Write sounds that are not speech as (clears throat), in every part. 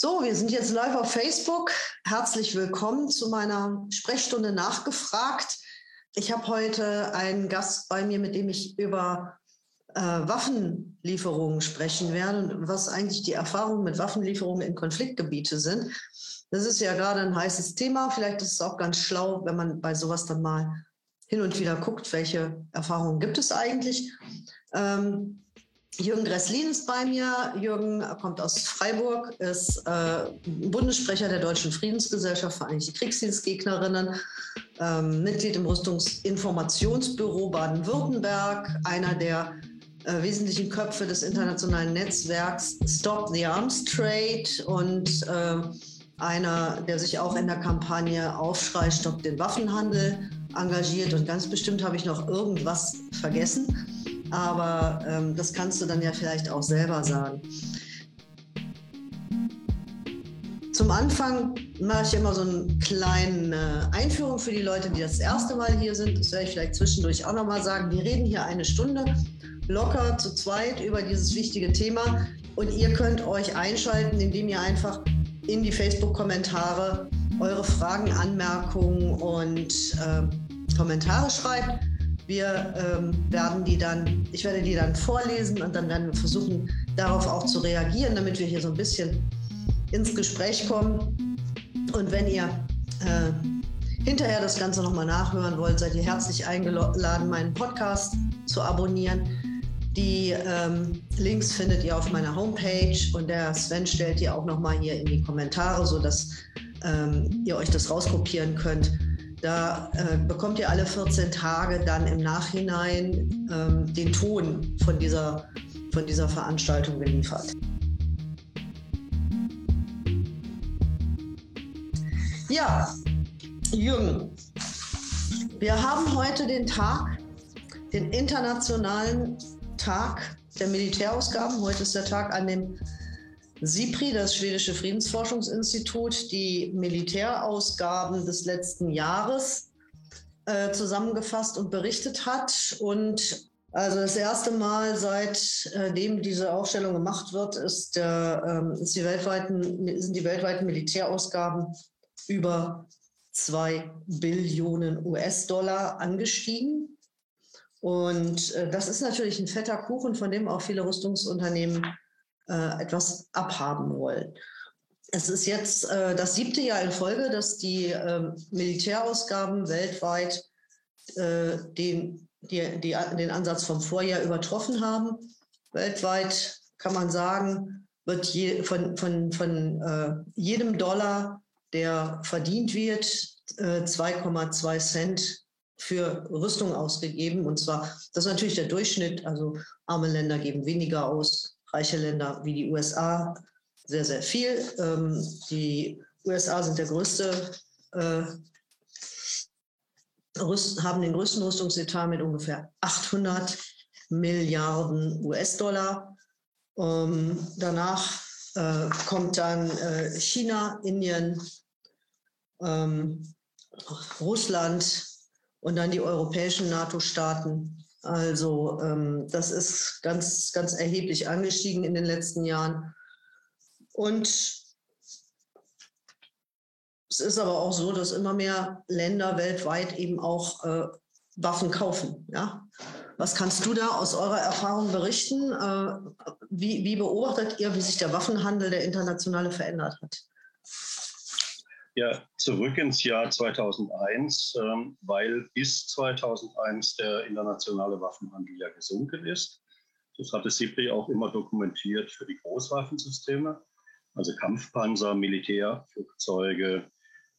So, wir sind jetzt live auf Facebook. Herzlich willkommen zu meiner Sprechstunde nachgefragt. Ich habe heute einen Gast bei mir, mit dem ich über äh, Waffenlieferungen sprechen werde und was eigentlich die Erfahrungen mit Waffenlieferungen in Konfliktgebiete sind. Das ist ja gerade ein heißes Thema. Vielleicht ist es auch ganz schlau, wenn man bei sowas dann mal hin und wieder guckt, welche Erfahrungen gibt es eigentlich. Ähm, Jürgen Gresslin ist bei mir. Jürgen kommt aus Freiburg, ist äh, Bundessprecher der Deutschen Friedensgesellschaft, Vereinigte Kriegsdienstgegnerinnen, ähm, Mitglied im Rüstungsinformationsbüro Baden-Württemberg, einer der äh, wesentlichen Köpfe des internationalen Netzwerks Stop the Arms Trade und äh, einer, der sich auch in der Kampagne Aufschrei, Stopp den Waffenhandel engagiert. Und ganz bestimmt habe ich noch irgendwas vergessen aber ähm, das kannst du dann ja vielleicht auch selber sagen. Zum Anfang mache ich immer so eine kleine Einführung für die Leute, die das erste Mal hier sind. Das werde ich vielleicht zwischendurch auch nochmal sagen. Wir reden hier eine Stunde locker zu zweit über dieses wichtige Thema und ihr könnt euch einschalten, indem ihr einfach in die Facebook-Kommentare eure Fragen, Anmerkungen und äh, Kommentare schreibt. Wir ähm, werden die dann, ich werde die dann vorlesen und dann werden wir versuchen, darauf auch zu reagieren, damit wir hier so ein bisschen ins Gespräch kommen. Und wenn ihr äh, hinterher das Ganze nochmal nachhören wollt, seid ihr herzlich eingeladen, meinen Podcast zu abonnieren. Die ähm, Links findet ihr auf meiner Homepage und der Sven stellt ihr auch nochmal hier in die Kommentare, sodass ähm, ihr euch das rauskopieren könnt. Da äh, bekommt ihr alle 14 Tage dann im Nachhinein ähm, den Ton von dieser, von dieser Veranstaltung geliefert. Ja, Jürgen, wir haben heute den Tag, den internationalen Tag der Militärausgaben. Heute ist der Tag, an dem SIPRI, das schwedische Friedensforschungsinstitut, die Militärausgaben des letzten Jahres äh, zusammengefasst und berichtet hat. Und also das erste Mal, seitdem diese Aufstellung gemacht wird, ist ähm, ist die sind die weltweiten Militärausgaben über zwei Billionen US-Dollar angestiegen. Und äh, das ist natürlich ein fetter Kuchen, von dem auch viele Rüstungsunternehmen äh, etwas abhaben wollen. Es ist jetzt äh, das siebte Jahr in Folge, dass die äh, Militärausgaben weltweit äh, den, die, die, den Ansatz vom Vorjahr übertroffen haben. Weltweit kann man sagen, wird je, von, von, von äh, jedem Dollar, der verdient wird, 2,2 äh, Cent für Rüstung ausgegeben. Und zwar, das ist natürlich der Durchschnitt. Also arme Länder geben weniger aus, reiche Länder wie die USA sehr, sehr viel. Ähm, die USA sind der größte, äh, Rüst, haben den größten Rüstungsetat mit ungefähr 800 Milliarden US-Dollar. Ähm, danach äh, kommt dann äh, China, Indien, ähm, Russland und dann die europäischen NATO-Staaten also ähm, das ist ganz, ganz erheblich angestiegen in den letzten Jahren. Und es ist aber auch so, dass immer mehr Länder weltweit eben auch äh, Waffen kaufen. Ja? Was kannst du da aus eurer Erfahrung berichten? Äh, wie, wie beobachtet ihr, wie sich der Waffenhandel, der internationale, verändert hat? Ja zurück ins Jahr 2001, ähm, weil bis 2001 der internationale Waffenhandel ja gesunken ist. Das hatte SIPRI auch immer dokumentiert für die Großwaffensysteme, also Kampfpanzer, Militärflugzeuge,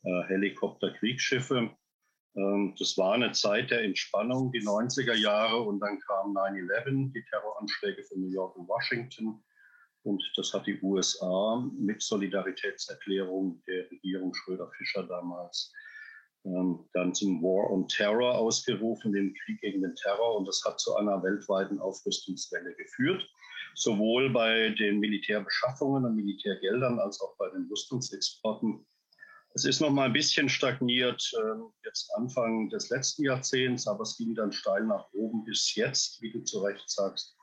äh, Helikopter, Kriegsschiffe. Ähm, das war eine Zeit der Entspannung, die 90er Jahre, und dann kam 9-11, die Terroranschläge von New York und Washington. Und das hat die USA mit Solidaritätserklärung der Regierung Schröder-Fischer damals ähm, dann zum War on Terror ausgerufen, den Krieg gegen den Terror. Und das hat zu einer weltweiten Aufrüstungswelle geführt, sowohl bei den Militärbeschaffungen und Militärgeldern als auch bei den Rüstungsexporten. Es ist noch mal ein bisschen stagniert, äh, jetzt Anfang des letzten Jahrzehnts, aber es ging dann steil nach oben bis jetzt, wie du zu Recht sagst,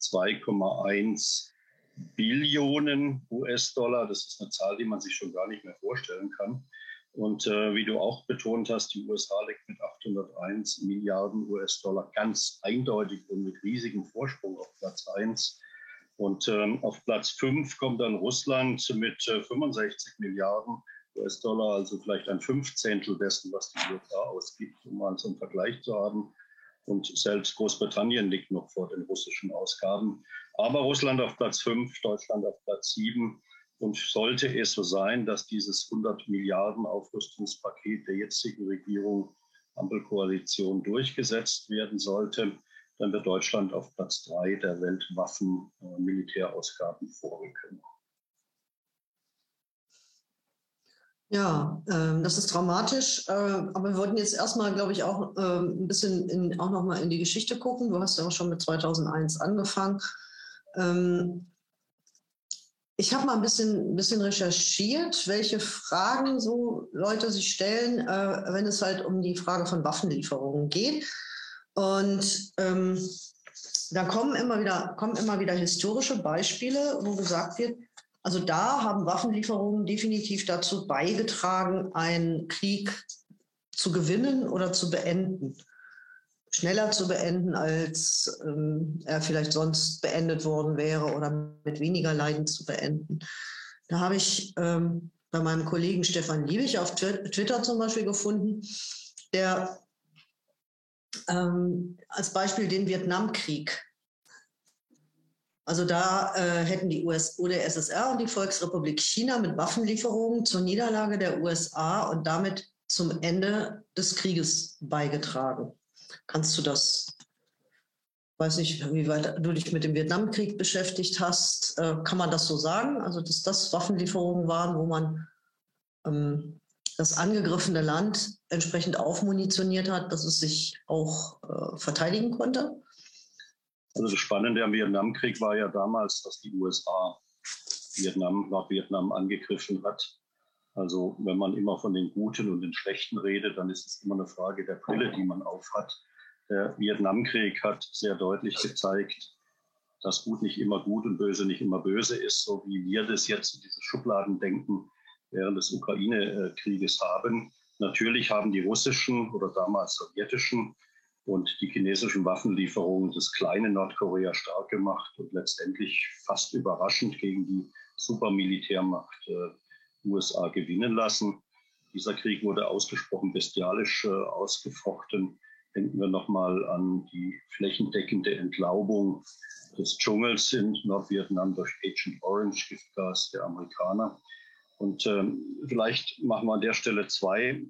2,1 Billionen US-Dollar. Das ist eine Zahl, die man sich schon gar nicht mehr vorstellen kann. Und äh, wie du auch betont hast, die USA liegt mit 801 Milliarden US-Dollar ganz eindeutig und mit riesigem Vorsprung auf Platz 1. Und ähm, auf Platz 5 kommt dann Russland mit äh, 65 Milliarden US-Dollar, also vielleicht ein Fünfzehntel dessen, was die USA ausgibt, um mal so einen Vergleich zu haben. Und selbst Großbritannien liegt noch vor den russischen Ausgaben. Aber Russland auf Platz 5, Deutschland auf Platz 7. Und sollte es so sein, dass dieses 100 Milliarden Aufrüstungspaket der jetzigen Regierung Ampelkoalition durchgesetzt werden sollte, dann wird Deutschland auf Platz 3 der Weltwaffen-Militärausgaben vorrücken. Ja, äh, das ist dramatisch. Äh, aber wir wollten jetzt erstmal, glaube ich, auch äh, ein bisschen in, auch nochmal in die Geschichte gucken. Du hast ja auch schon mit 2001 angefangen. Ähm, ich habe mal ein bisschen, bisschen recherchiert, welche Fragen so Leute sich stellen, äh, wenn es halt um die Frage von Waffenlieferungen geht. Und ähm, da kommen immer, wieder, kommen immer wieder historische Beispiele, wo gesagt wird, also da haben Waffenlieferungen definitiv dazu beigetragen, einen Krieg zu gewinnen oder zu beenden schneller zu beenden, als ähm, er vielleicht sonst beendet worden wäre oder mit weniger Leiden zu beenden. Da habe ich ähm, bei meinem Kollegen Stefan Liebig auf Twitter zum Beispiel gefunden, der ähm, als Beispiel den Vietnamkrieg. Also da äh, hätten die US UdSSR und die Volksrepublik China mit Waffenlieferungen zur Niederlage der USA und damit zum Ende des Krieges beigetragen. Kannst du das, weiß nicht, wie weit du dich mit dem Vietnamkrieg beschäftigt hast, äh, kann man das so sagen? Also, dass das Waffenlieferungen waren, wo man ähm, das angegriffene Land entsprechend aufmunitioniert hat, dass es sich auch äh, verteidigen konnte? Also das Spannende am Vietnamkrieg war ja damals, dass die USA Vietnam, Nordvietnam angegriffen hat also wenn man immer von den Guten und den Schlechten redet, dann ist es immer eine Frage der Brille, die man aufhat. Der Vietnamkrieg hat sehr deutlich gezeigt, dass gut nicht immer gut und böse nicht immer böse ist, so wie wir das jetzt in dieses Schubladendenken während des Ukraine-Krieges haben. Natürlich haben die russischen oder damals sowjetischen und die chinesischen Waffenlieferungen das kleine Nordkorea stark gemacht und letztendlich fast überraschend gegen die Supermilitärmacht äh, USA gewinnen lassen. Dieser Krieg wurde ausgesprochen bestialisch äh, ausgefochten. Denken wir nochmal an die flächendeckende Entlaubung des Dschungels in Nordvietnam durch Agent Orange, Giftgas der Amerikaner. Und ähm, vielleicht machen wir an der Stelle zwei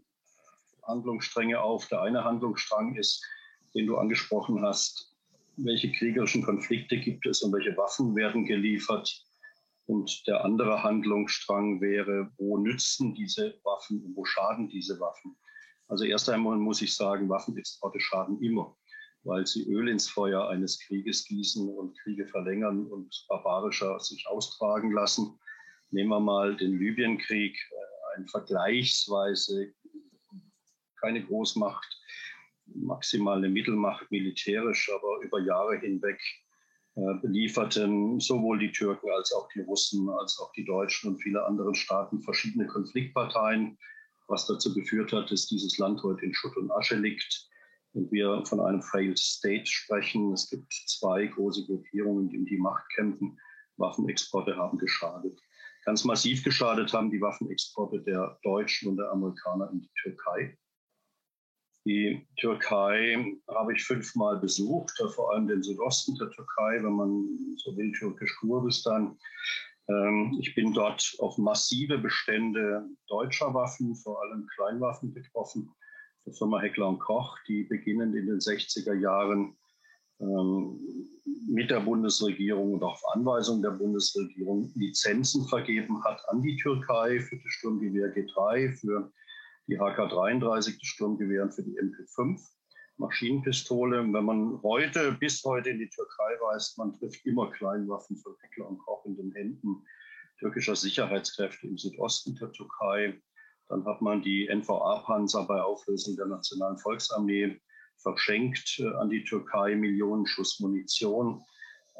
Handlungsstränge auf. Der eine Handlungsstrang ist, den du angesprochen hast, welche kriegerischen Konflikte gibt es und welche Waffen werden geliefert. Und der andere Handlungsstrang wäre, wo nützen diese Waffen und wo schaden diese Waffen? Also erst einmal muss ich sagen, Waffenexporte schaden immer, weil sie Öl ins Feuer eines Krieges gießen und Kriege verlängern und barbarischer sich austragen lassen. Nehmen wir mal den Libyenkrieg, äh, ein vergleichsweise keine Großmacht, maximal eine Mittelmacht militärisch, aber über Jahre hinweg äh, belieferten sowohl die Türken als auch die Russen, als auch die Deutschen und viele andere Staaten verschiedene Konfliktparteien, was dazu geführt hat, dass dieses Land heute in Schutt und Asche liegt und wir von einem Failed State sprechen. Es gibt zwei große Gruppierungen, die um die Macht kämpfen. Waffenexporte haben geschadet. Ganz massiv geschadet haben die Waffenexporte der Deutschen und der Amerikaner in die Türkei. Die Türkei habe ich fünfmal besucht, vor allem den Südosten der Türkei, wenn man so will, türkisch-Kurdistan. Ähm, ich bin dort auf massive Bestände deutscher Waffen, vor allem Kleinwaffen getroffen. Der Firma Heckler und Koch, die beginnend in den 60er Jahren ähm, mit der Bundesregierung und auf Anweisung der Bundesregierung Lizenzen vergeben hat an die Türkei für das Sturmgewehr G3, für die HK-33 Sturmgewehren für die MP5 Maschinenpistole. Wenn man heute, bis heute in die Türkei reist, man trifft immer Kleinwaffen von und Koch in den Händen türkischer Sicherheitskräfte im Südosten der Türkei. Dann hat man die NVA-Panzer bei Auflösung der Nationalen Volksarmee verschenkt äh, an die Türkei, Millionen Schuss Munition.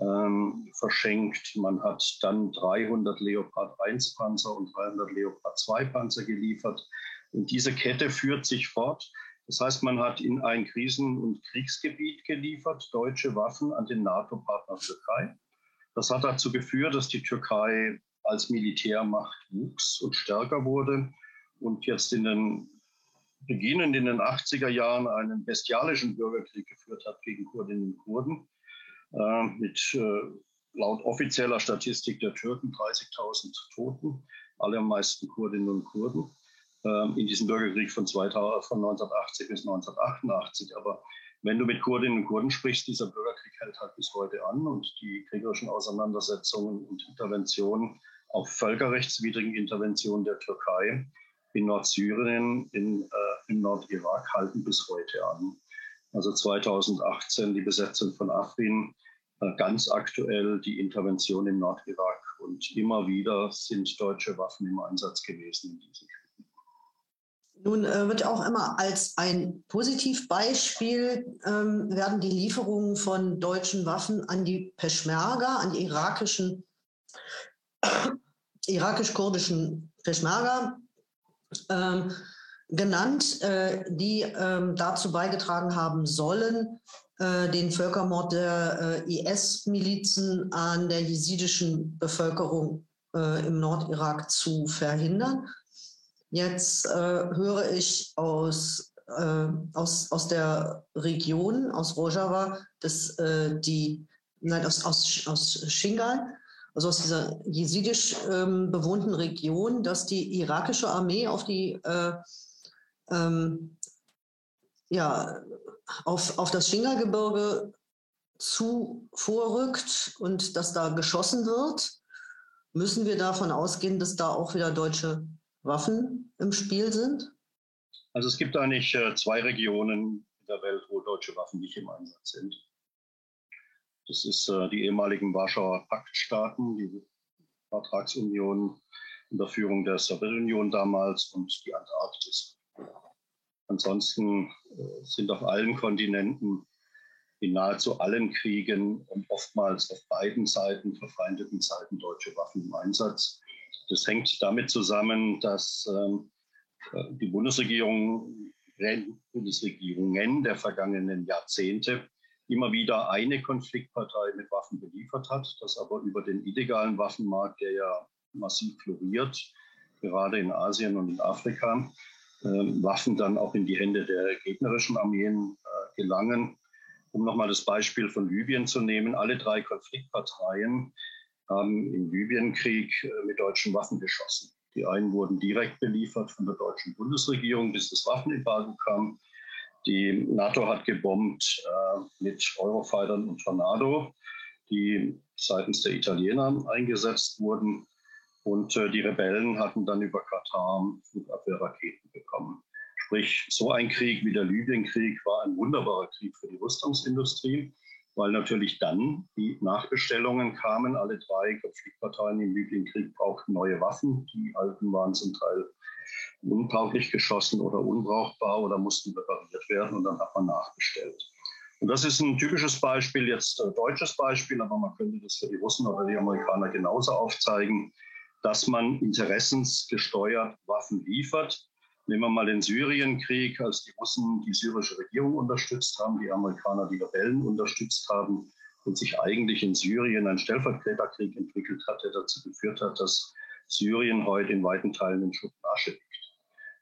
ähm, verschenkt. Man hat dann 300 Leopard 1 Panzer und 300 Leopard 2 Panzer geliefert. Und diese Kette führt sich fort. Das heißt, man hat in ein Krisen- und Kriegsgebiet geliefert, deutsche Waffen an den NATO-Partner Türkei. Das hat dazu geführt, dass die Türkei als Militärmacht wuchs und stärker wurde und jetzt in den beginnend in den 80er Jahren einen bestialischen Bürgerkrieg geführt hat gegen Kurdinnen und Kurden äh, mit äh, laut offizieller Statistik der Türken 30.000 Toten, allermeisten Kurdinnen und Kurden in diesem Bürgerkrieg von, 2000, von 1980 bis 1988. Aber wenn du mit Kurdinnen und Kurden sprichst, dieser Bürgerkrieg hält halt bis heute an und die kriegerischen Auseinandersetzungen und Interventionen, auch völkerrechtswidrigen Interventionen der Türkei in Nordsyrien, in, äh, im Nordirak halten bis heute an. Also 2018 die Besetzung von Afrin, äh, ganz aktuell die Intervention im Nordirak und immer wieder sind deutsche Waffen im Einsatz gewesen in diesem Krieg. Nun äh, wird auch immer als ein Positivbeispiel ähm, werden die Lieferungen von deutschen Waffen an die Peschmerga, an die irakischen, (coughs) irakisch-kurdischen Peschmerga ähm, genannt, äh, die ähm, dazu beigetragen haben sollen, äh, den Völkermord der äh, IS-Milizen an der jesidischen Bevölkerung äh, im Nordirak zu verhindern. Jetzt äh, höre ich aus, äh, aus, aus der Region, aus Rojava, dass äh, die, nein, aus, aus, aus Shingal, also aus dieser jesidisch ähm, bewohnten Region, dass die irakische Armee auf die äh, ähm, ja, auf, auf das Shingalgebirge zu vorrückt und dass da geschossen wird, müssen wir davon ausgehen, dass da auch wieder deutsche Waffen im Spiel sind? Also es gibt eigentlich äh, zwei Regionen in der Welt, wo deutsche Waffen nicht im Einsatz sind. Das ist äh, die ehemaligen Warschauer Paktstaaten, die Vertragsunion unter Führung der Sowjetunion damals und die Antarktis. Ansonsten äh, sind auf allen Kontinenten in nahezu allen Kriegen und oftmals auf beiden Seiten, verfeindeten Seiten, deutsche Waffen im Einsatz. Das hängt damit zusammen, dass ähm, äh, die Bundesregierung, Bundesregierungen der vergangenen Jahrzehnte immer wieder eine Konfliktpartei mit Waffen beliefert hat, das aber über den illegalen Waffenmarkt, der ja massiv floriert, gerade in Asien und in Afrika, äh, Waffen dann auch in die Hände der gegnerischen Armeen äh, gelangen. Um nochmal das Beispiel von Libyen zu nehmen, alle drei Konfliktparteien haben im Libyenkrieg äh, mit deutschen Waffen geschossen. Die einen wurden direkt beliefert von der deutschen Bundesregierung, bis das Waffenembargo kam. Die NATO hat gebombt äh, mit Eurofightern und Tornado, die seitens der Italiener eingesetzt wurden. Und äh, die Rebellen hatten dann über Katar Flugabwehrraketen bekommen. Sprich, so ein Krieg wie der Libyenkrieg war ein wunderbarer Krieg für die Rüstungsindustrie weil natürlich dann die Nachbestellungen kamen. Alle drei Konfliktparteien im Libyenkrieg brauchten neue Waffen. Die alten waren zum Teil untauglich geschossen oder unbrauchbar oder mussten repariert werden und dann hat man nachbestellt. Und das ist ein typisches Beispiel, jetzt ein deutsches Beispiel, aber man könnte das für die Russen oder die Amerikaner genauso aufzeigen, dass man interessensgesteuert Waffen liefert, Nehmen wir mal den Syrienkrieg, als die Russen die syrische Regierung unterstützt haben, die Amerikaner die Rebellen unterstützt haben und sich eigentlich in Syrien ein Stellvertreterkrieg entwickelt hat, der dazu geführt hat, dass Syrien heute in weiten Teilen in Schutt und Asche liegt.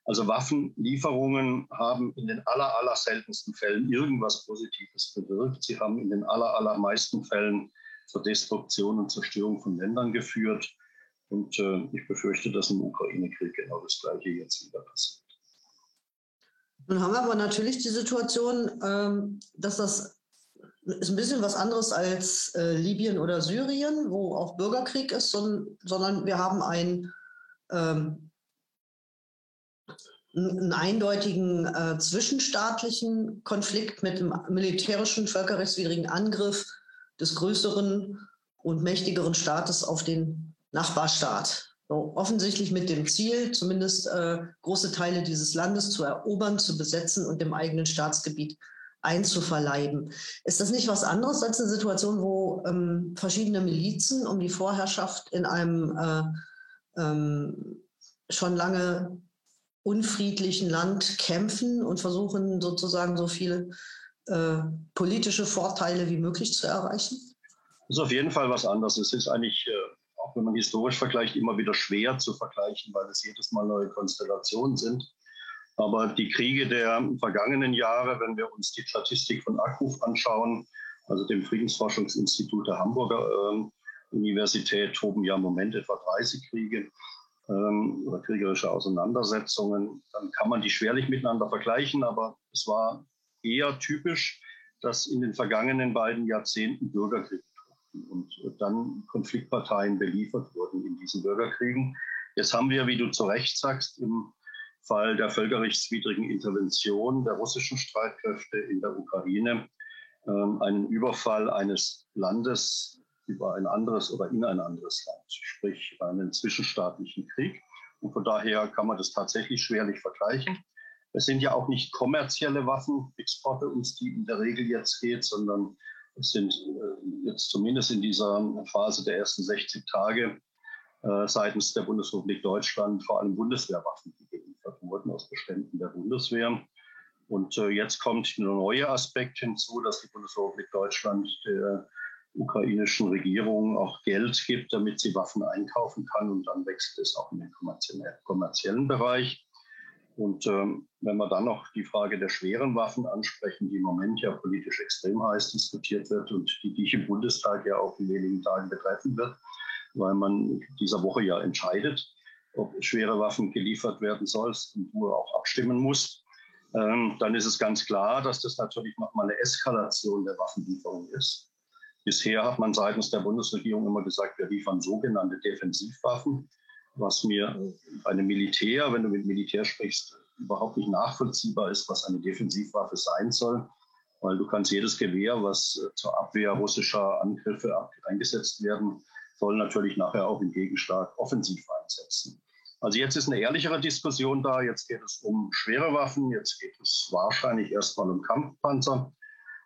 Also Waffenlieferungen haben in den aller, aller seltensten Fällen irgendwas Positives bewirkt. Sie haben in den aller, allermeisten Fällen zur Destruktion und Zerstörung von Ländern geführt. Und äh, ich befürchte, dass im Ukraine-Krieg genau das Gleiche jetzt wieder passiert. Nun haben wir aber natürlich die Situation, ähm, dass das ist ein bisschen was anderes als äh, Libyen oder Syrien, wo auch Bürgerkrieg ist, sondern, sondern wir haben ein, ähm, einen eindeutigen äh, zwischenstaatlichen Konflikt mit dem militärischen, völkerrechtswidrigen Angriff des größeren und mächtigeren Staates auf den Nachbarstaat. So, offensichtlich mit dem Ziel, zumindest äh, große Teile dieses Landes zu erobern, zu besetzen und dem eigenen Staatsgebiet einzuverleiben. Ist das nicht was anderes als eine Situation, wo ähm, verschiedene Milizen um die Vorherrschaft in einem äh, ähm, schon lange unfriedlichen Land kämpfen und versuchen sozusagen so viele äh, politische Vorteile wie möglich zu erreichen? Das ist auf jeden Fall was anderes. Es ist eigentlich, äh, auch wenn man historisch vergleicht, immer wieder schwer zu vergleichen, weil es jedes Mal neue Konstellationen sind. Aber die Kriege der vergangenen Jahre, wenn wir uns die Statistik von ACRUF anschauen, also dem Friedensforschungsinstitut der Hamburger äh, Universität, toben ja im Moment etwa 30 Kriege ähm, oder kriegerische Auseinandersetzungen. Dann kann man die schwerlich miteinander vergleichen, aber es war eher typisch, dass in den vergangenen beiden Jahrzehnten Bürgerkriege und dann Konfliktparteien beliefert wurden in diesen Bürgerkriegen. Jetzt haben wir, wie du zu Recht sagst, im Fall der völkerrechtswidrigen Intervention der russischen Streitkräfte in der Ukraine ähm, einen Überfall eines Landes über ein anderes oder in ein anderes Land, sprich einen zwischenstaatlichen Krieg. Und von daher kann man das tatsächlich schwerlich vergleichen. Es sind ja auch nicht kommerzielle Waffenexporte, um die in der Regel jetzt geht, sondern es sind äh, jetzt zumindest in dieser Phase der ersten 60 Tage äh, seitens der Bundesrepublik Deutschland vor allem Bundeswehrwaffen, geliefert wurden aus Beständen der Bundeswehr. Und äh, jetzt kommt ein neuer Aspekt hinzu, dass die Bundesrepublik Deutschland der ukrainischen Regierung auch Geld gibt, damit sie Waffen einkaufen kann. Und dann wechselt es auch in den kommerziellen Bereich. Und ähm, wenn wir dann noch die Frage der schweren Waffen ansprechen, die im Moment ja politisch extrem heiß diskutiert wird und die dich im Bundestag ja auch in wenigen Tagen betreffen wird, weil man dieser Woche ja entscheidet, ob schwere Waffen geliefert werden soll und wo auch abstimmen muss, ähm, dann ist es ganz klar, dass das natürlich nochmal eine Eskalation der Waffenlieferung ist. Bisher hat man seitens der Bundesregierung immer gesagt, wir liefern sogenannte Defensivwaffen, was mir bei einem Militär, wenn du mit Militär sprichst, überhaupt nicht nachvollziehbar ist, was eine Defensivwaffe sein soll, weil du kannst jedes Gewehr, was äh, zur Abwehr russischer Angriffe eingesetzt werden, soll natürlich nachher auch im Gegenschlag offensiv einsetzen. Also jetzt ist eine ehrlichere Diskussion da. Jetzt geht es um schwere Waffen. Jetzt geht es wahrscheinlich erstmal um Kampfpanzer.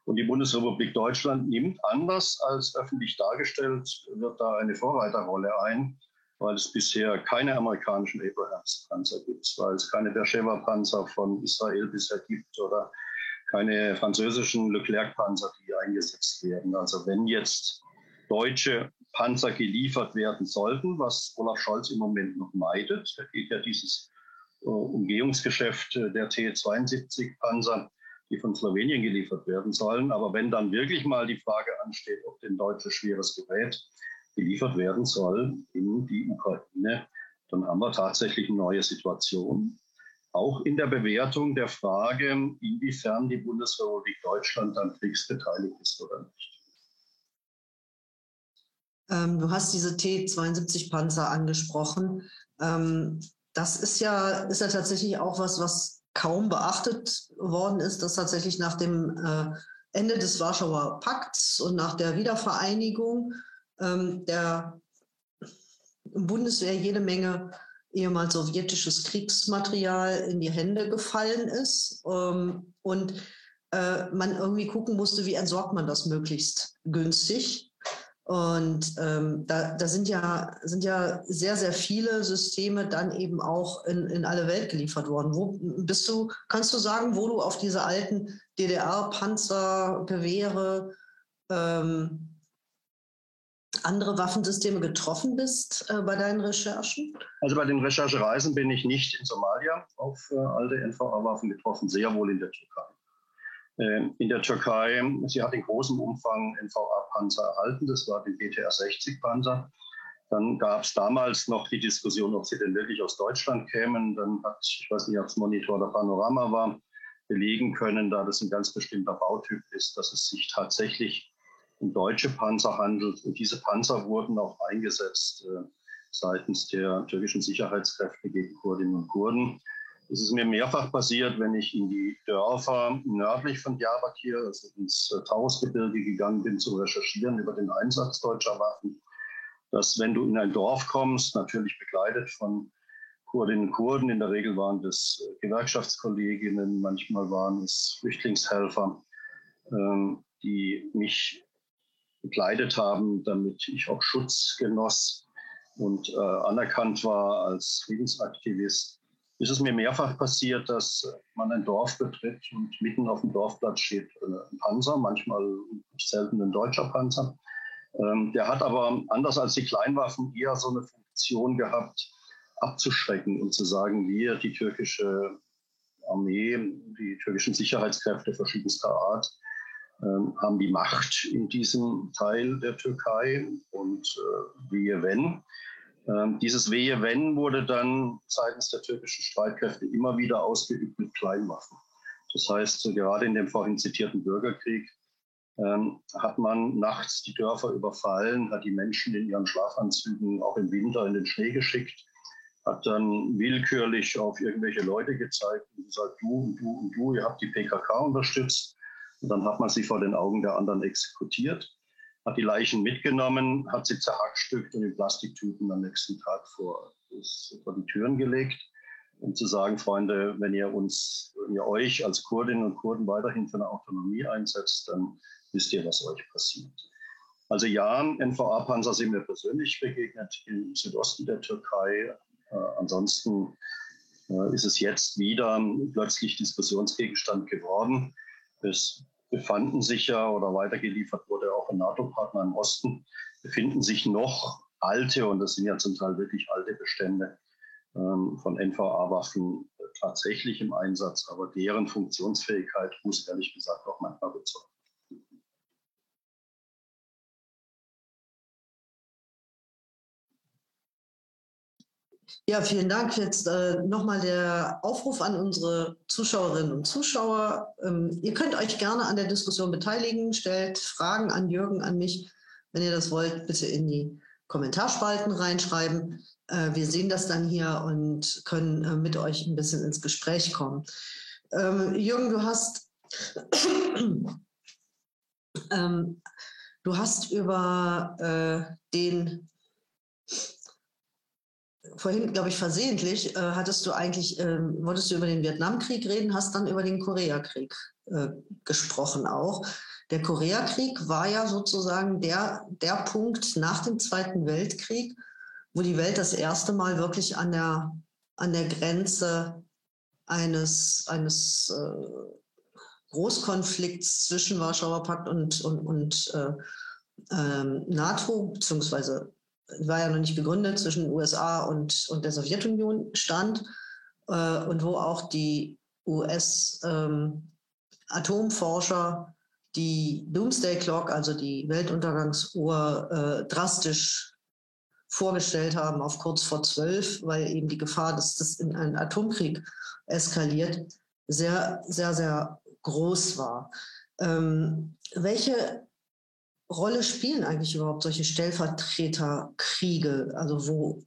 Und die Bundesrepublik Deutschland nimmt anders als öffentlich dargestellt, wird da eine Vorreiterrolle ein, weil es bisher keine amerikanischen Abrams-Panzer gibt, weil es keine Beersheba-Panzer von Israel bisher gibt oder keine französischen Leclerc-Panzer, die eingesetzt werden. Also wenn jetzt deutsche Panzer geliefert werden sollten, was Olaf Scholz im Moment noch meidet. Da geht ja dieses äh, Umgehungsgeschäft äh, der T-72-Panzer, die von Slowenien geliefert werden sollen. Aber wenn dann wirklich mal die Frage ansteht, ob denn deutsches schweres Gerät geliefert werden soll in die Ukraine, dann haben wir tatsächlich eine neue Situation. Auch in der Bewertung der Frage, inwiefern die Bundesrepublik Deutschland dann kriegsbeteiligt ist oder nicht. Ähm, du hast diese T-72-Panzer angesprochen. Ähm, das ist ja, ist ja tatsächlich auch was, was kaum beachtet worden ist, dass tatsächlich nach dem äh, Ende des Warschauer Pakts und nach der Wiedervereinigung ähm, der Bundeswehr jede Menge ehemals sowjetisches Kriegsmaterial in die Hände gefallen ist ähm, und äh, man irgendwie gucken musste, wie entsorgt man das möglichst günstig. Und ähm, da, da sind, ja, sind ja sehr, sehr viele Systeme dann eben auch in, in alle Welt geliefert worden. Wo bist du, kannst du sagen, wo du auf diese alten DDR-Panzer, Gewehre, ähm, andere Waffensysteme getroffen bist äh, bei deinen Recherchen? Also bei den Recherchereisen bin ich nicht in Somalia auf äh, alte NVA-Waffen getroffen, sehr wohl in der Türkei. Ähm, in der Türkei. Sie hat in großem Umfang NVA-Panzer erhalten. Das war den BTR-60-Panzer. Dann gab es damals noch die Diskussion, ob sie denn wirklich aus Deutschland kämen. Dann hat, ich weiß nicht, ob es Monitor oder Panorama war, belegen können, da das ein ganz bestimmter Bautyp ist, dass es sich tatsächlich um deutsche Panzer handelt. Und diese Panzer wurden auch eingesetzt äh, seitens der türkischen Sicherheitskräfte gegen Kurdinnen und Kurden. Es ist mir mehrfach passiert, wenn ich in die Dörfer nördlich von Diyarbakir, also ins äh, Taurusgebirge gegangen bin, zu recherchieren über den Einsatz deutscher Waffen, dass wenn du in ein Dorf kommst, natürlich begleitet von Kurdinnen und Kurden, in der Regel waren das äh, Gewerkschaftskolleginnen, manchmal waren es Flüchtlingshelfer, ähm, die mich begleitet haben, damit ich auch Schutz genoss und äh, anerkannt war als Friedensaktivist, ist es mir mehrfach passiert, dass man ein Dorf betritt und mitten auf dem Dorfplatz steht ein Panzer, manchmal selten ein deutscher Panzer. Ähm, der hat aber anders als die Kleinwaffen eher so eine Funktion gehabt, abzuschrecken und zu sagen, wir, die türkische Armee, die türkischen Sicherheitskräfte verschiedenster Art, haben die Macht in diesem Teil der Türkei und äh, wehe wenn. Ähm, dieses wehe wenn wurde dann seitens der türkischen Streitkräfte immer wieder ausgeübt mit Kleinwaffen. Das heißt, gerade in dem vorhin zitierten Bürgerkrieg ähm, hat man nachts die Dörfer überfallen, hat die Menschen in ihren Schlafanzügen auch im Winter in den Schnee geschickt, hat dann willkürlich auf irgendwelche Leute gezeigt und gesagt, du und du und du, ihr habt die PKK unterstützt. Und dann hat man sie vor den Augen der anderen exekutiert, hat die Leichen mitgenommen, hat sie zerhackstückt und in Plastiktüten am nächsten Tag vor, vor die Türen gelegt, um zu sagen, Freunde, wenn ihr uns, wenn ihr euch als Kurdinnen und Kurden weiterhin für eine Autonomie einsetzt, dann wisst ihr, was euch passiert. Also ja, NVA-Panzer sind mir persönlich begegnet im Südosten der Türkei. Äh, ansonsten äh, ist es jetzt wieder plötzlich Diskussionsgegenstand geworden. Es befanden sich ja oder weitergeliefert wurde auch ein NATO-Partner im Osten, befinden sich noch alte, und das sind ja zum Teil wirklich alte Bestände ähm, von NVA-Waffen tatsächlich im Einsatz, aber deren Funktionsfähigkeit muss ehrlich gesagt auch manchmal bezeugt Ja, vielen Dank. Jetzt äh, nochmal der Aufruf an unsere Zuschauerinnen und Zuschauer. Ähm, ihr könnt euch gerne an der Diskussion beteiligen, stellt Fragen an Jürgen, an mich. Wenn ihr das wollt, bitte in die Kommentarspalten reinschreiben. Äh, wir sehen das dann hier und können äh, mit euch ein bisschen ins Gespräch kommen. Ähm, Jürgen, du hast, (clears throat) ähm, du hast über äh, den vorhin, glaube ich, versehentlich, äh, hattest du eigentlich, äh, wolltest du über den Vietnamkrieg reden, hast dann über den Koreakrieg äh, gesprochen auch. Der Koreakrieg war ja sozusagen der, der Punkt nach dem Zweiten Weltkrieg, wo die Welt das erste Mal wirklich an der, an der Grenze eines, eines äh, Großkonflikts zwischen Warschauer Pakt und, und, und äh, ähm, NATO, beziehungsweise war ja noch nicht gegründet, zwischen den USA und, und der Sowjetunion stand äh, und wo auch die US-Atomforscher ähm, die Doomsday Clock, also die Weltuntergangsuhr, äh, drastisch vorgestellt haben auf kurz vor zwölf, weil eben die Gefahr, dass das in einen Atomkrieg eskaliert, sehr, sehr, sehr groß war. Ähm, welche Rolle spielen eigentlich überhaupt solche Stellvertreterkriege, also wo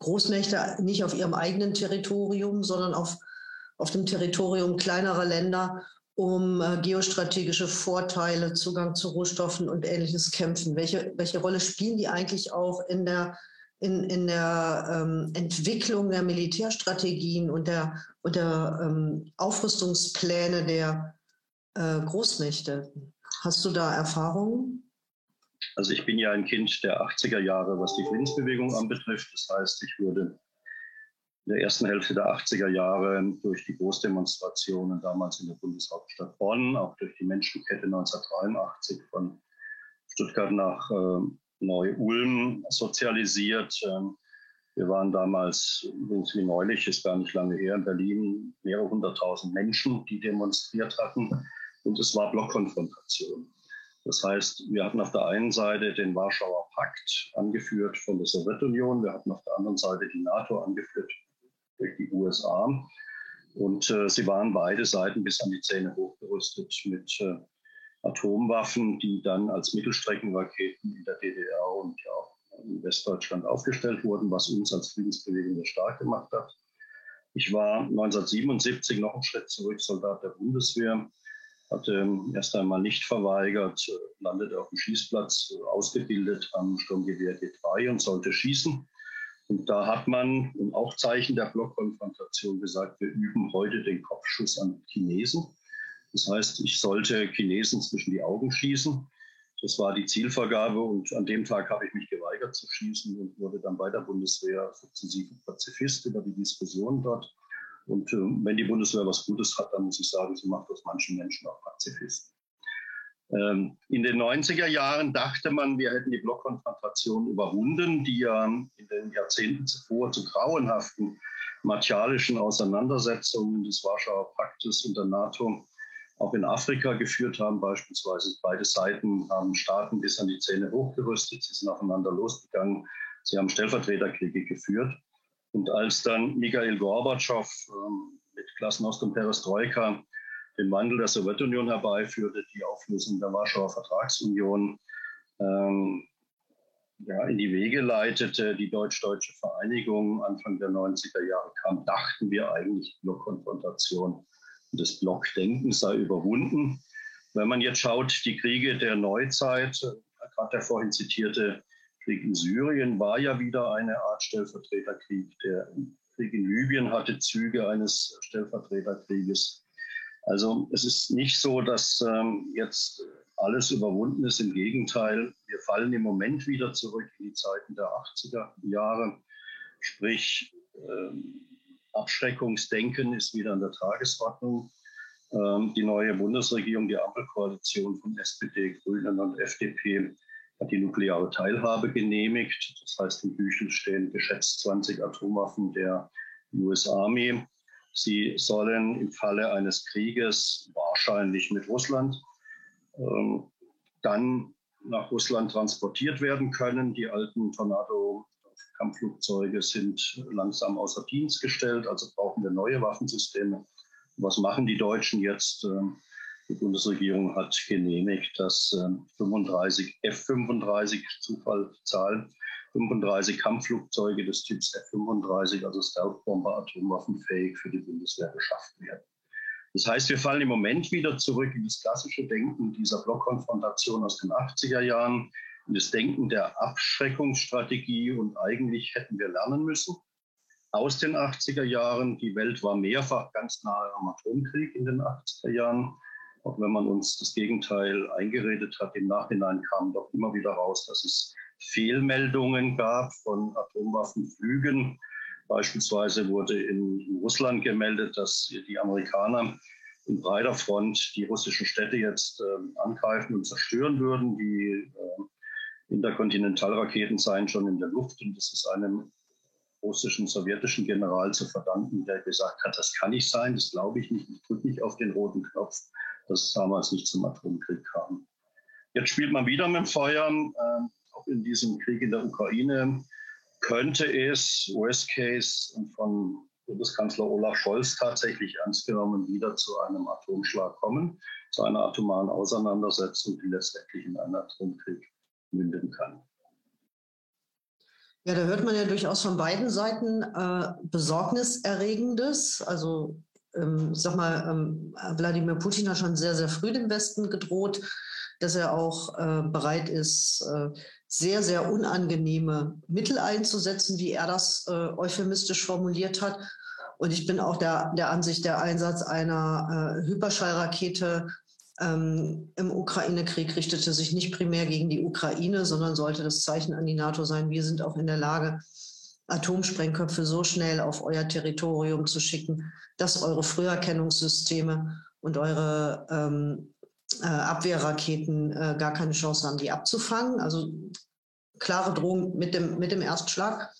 Großmächte nicht auf ihrem eigenen Territorium, sondern auf, auf dem Territorium kleinerer Länder um äh, geostrategische Vorteile, Zugang zu Rohstoffen und ähnliches kämpfen? Welche, welche Rolle spielen die eigentlich auch in der, in, in der ähm, Entwicklung der Militärstrategien und der, und der ähm, Aufrüstungspläne der äh, Großmächte? Hast du da Erfahrungen? Also ich bin ja ein Kind der 80er Jahre, was die Friedensbewegung anbetrifft. Das heißt, ich wurde in der ersten Hälfte der 80er Jahre durch die Großdemonstrationen damals in der Bundeshauptstadt Bonn, auch durch die Menschenkette 1983 von Stuttgart nach äh, Neu-Ulm sozialisiert. Ähm, wir waren damals, wie neulich, ist gar nicht lange her, in Berlin mehrere hunderttausend Menschen, die demonstriert hatten. Und es war Blockkonfrontation. Das heißt, wir hatten auf der einen Seite den Warschauer Pakt, angeführt von der Sowjetunion. Wir hatten auf der anderen Seite die NATO, angeführt durch die USA. Und äh, sie waren beide Seiten bis an die Zähne hochgerüstet mit äh, Atomwaffen, die dann als Mittelstreckenraketen in der DDR und ja auch in Westdeutschland aufgestellt wurden, was uns als Friedensbewegung sehr stark gemacht hat. Ich war 1977 noch einen Schritt zurück, Soldat der Bundeswehr hatte erst einmal nicht verweigert, landete auf dem Schießplatz, ausgebildet am Sturmgewehr G3 und sollte schießen. Und da hat man, und auch Zeichen der Blockkonfrontation, gesagt, wir üben heute den Kopfschuss an Chinesen. Das heißt, ich sollte Chinesen zwischen die Augen schießen. Das war die Zielvorgabe und an dem Tag habe ich mich geweigert zu schießen und wurde dann bei der Bundeswehr sukzessive Pazifist über die Diskussion dort. Und äh, wenn die Bundeswehr was Gutes hat, dann muss ich sagen, sie macht aus manchen Menschen auch Pazifisten. Ähm, in den 90er Jahren dachte man, wir hätten die Blockkonfrontation überwunden, die ja in den Jahrzehnten zuvor zu grauenhaften martialischen Auseinandersetzungen des Warschauer Paktes und der NATO auch in Afrika geführt haben. Beispielsweise beide Seiten haben Staaten bis an die Zähne hochgerüstet, sie sind aufeinander losgegangen, sie haben Stellvertreterkriege geführt. Und als dann Mikhail Gorbatschow ähm, mit Glasnost und Perestroika den Wandel der Sowjetunion herbeiführte, die Auflösung der Warschauer Vertragsunion ähm, ja, in die Wege leitete, die deutsch-deutsche Vereinigung Anfang der 90er Jahre kam, dachten wir eigentlich, Blockkonfrontation und das Blockdenken sei überwunden. Wenn man jetzt schaut, die Kriege der Neuzeit, äh, gerade der vorhin zitierte Krieg in Syrien war ja wieder eine Art Stellvertreterkrieg. Der Krieg in Libyen hatte Züge eines Stellvertreterkrieges. Also es ist nicht so, dass ähm, jetzt alles überwunden ist. Im Gegenteil, wir fallen im Moment wieder zurück in die Zeiten der 80er Jahre. Sprich, ähm, Abschreckungsdenken ist wieder an der Tagesordnung. Ähm, die neue Bundesregierung, die Ampelkoalition von SPD, Grünen und FDP hat die nukleare Teilhabe genehmigt. Das heißt, im Büchel stehen geschätzt 20 Atomwaffen der US Army. Sie sollen im Falle eines Krieges, wahrscheinlich mit Russland, ähm, dann nach Russland transportiert werden können. Die alten Tornado-Kampfflugzeuge sind langsam außer Dienst gestellt, also brauchen wir neue Waffensysteme. Was machen die Deutschen jetzt? Ähm, die Bundesregierung hat genehmigt, dass 35 F-35, Zufall Zahlen, 35 Kampfflugzeuge des Typs F-35, also Stealth-Bomber, atomwaffenfähig für die Bundeswehr geschaffen werden. Das heißt, wir fallen im Moment wieder zurück in das klassische Denken dieser Blockkonfrontation aus den 80er Jahren, in das Denken der Abschreckungsstrategie und eigentlich hätten wir lernen müssen aus den 80er Jahren. Die Welt war mehrfach ganz nahe am Atomkrieg in den 80er Jahren. Auch wenn man uns das Gegenteil eingeredet hat, im Nachhinein kam doch immer wieder raus, dass es Fehlmeldungen gab von Atomwaffenflügen. Beispielsweise wurde in, Russland gemeldet, dass die Amerikaner in breiter Front die russischen Städte jetzt äh, angreifen und zerstören würden. Die äh, Interkontinentalraketen seien schon in der Luft und das ist einem russischen, sowjetischen General zu verdanken, der gesagt hat, das kann nicht sein, das glaube ich nicht, ich drücke nicht auf den roten Knopf dass es damals nicht zum Atomkrieg kam. Jetzt spielt man wieder mit dem Feuer. Äh, auch in diesem Krieg in der Ukraine könnte es, Worst Case, von Bundeskanzler Olaf Scholz tatsächlich ernst genommen wieder zu einem Atomschlag kommen, zu einer atomaren Auseinandersetzung, die letztendlich in einen Atomkrieg münden kann. Ja, da hört man ja durchaus von beiden Seiten äh, Besorgniserregendes. Also ähm, sag mal, ähm, Wladimir Putin hat schon sehr, sehr früh dem Westen gedroht, dass er auch äh, bereit ist, äh, sehr, sehr unangenehme Mittel einzusetzen, wie er das äh, euphemistisch formuliert hat. Und ich bin auch der, der Ansicht, der Einsatz einer äh, Hyperschallrakete ähm, im Ukraine-Krieg richtete sich nicht primär gegen die Ukraine, sondern sollte das Zeichen an die NATO sein, wir sind auch in der Lage, Atomsprengköpfe so schnell auf euer Territorium zu schicken, dass eure Früherkennungssysteme und eure ähm, äh, Abwehrraketen äh, gar keine Chance haben, die abzufangen. Also klare Drohung mit dem, mit dem Erstschlag.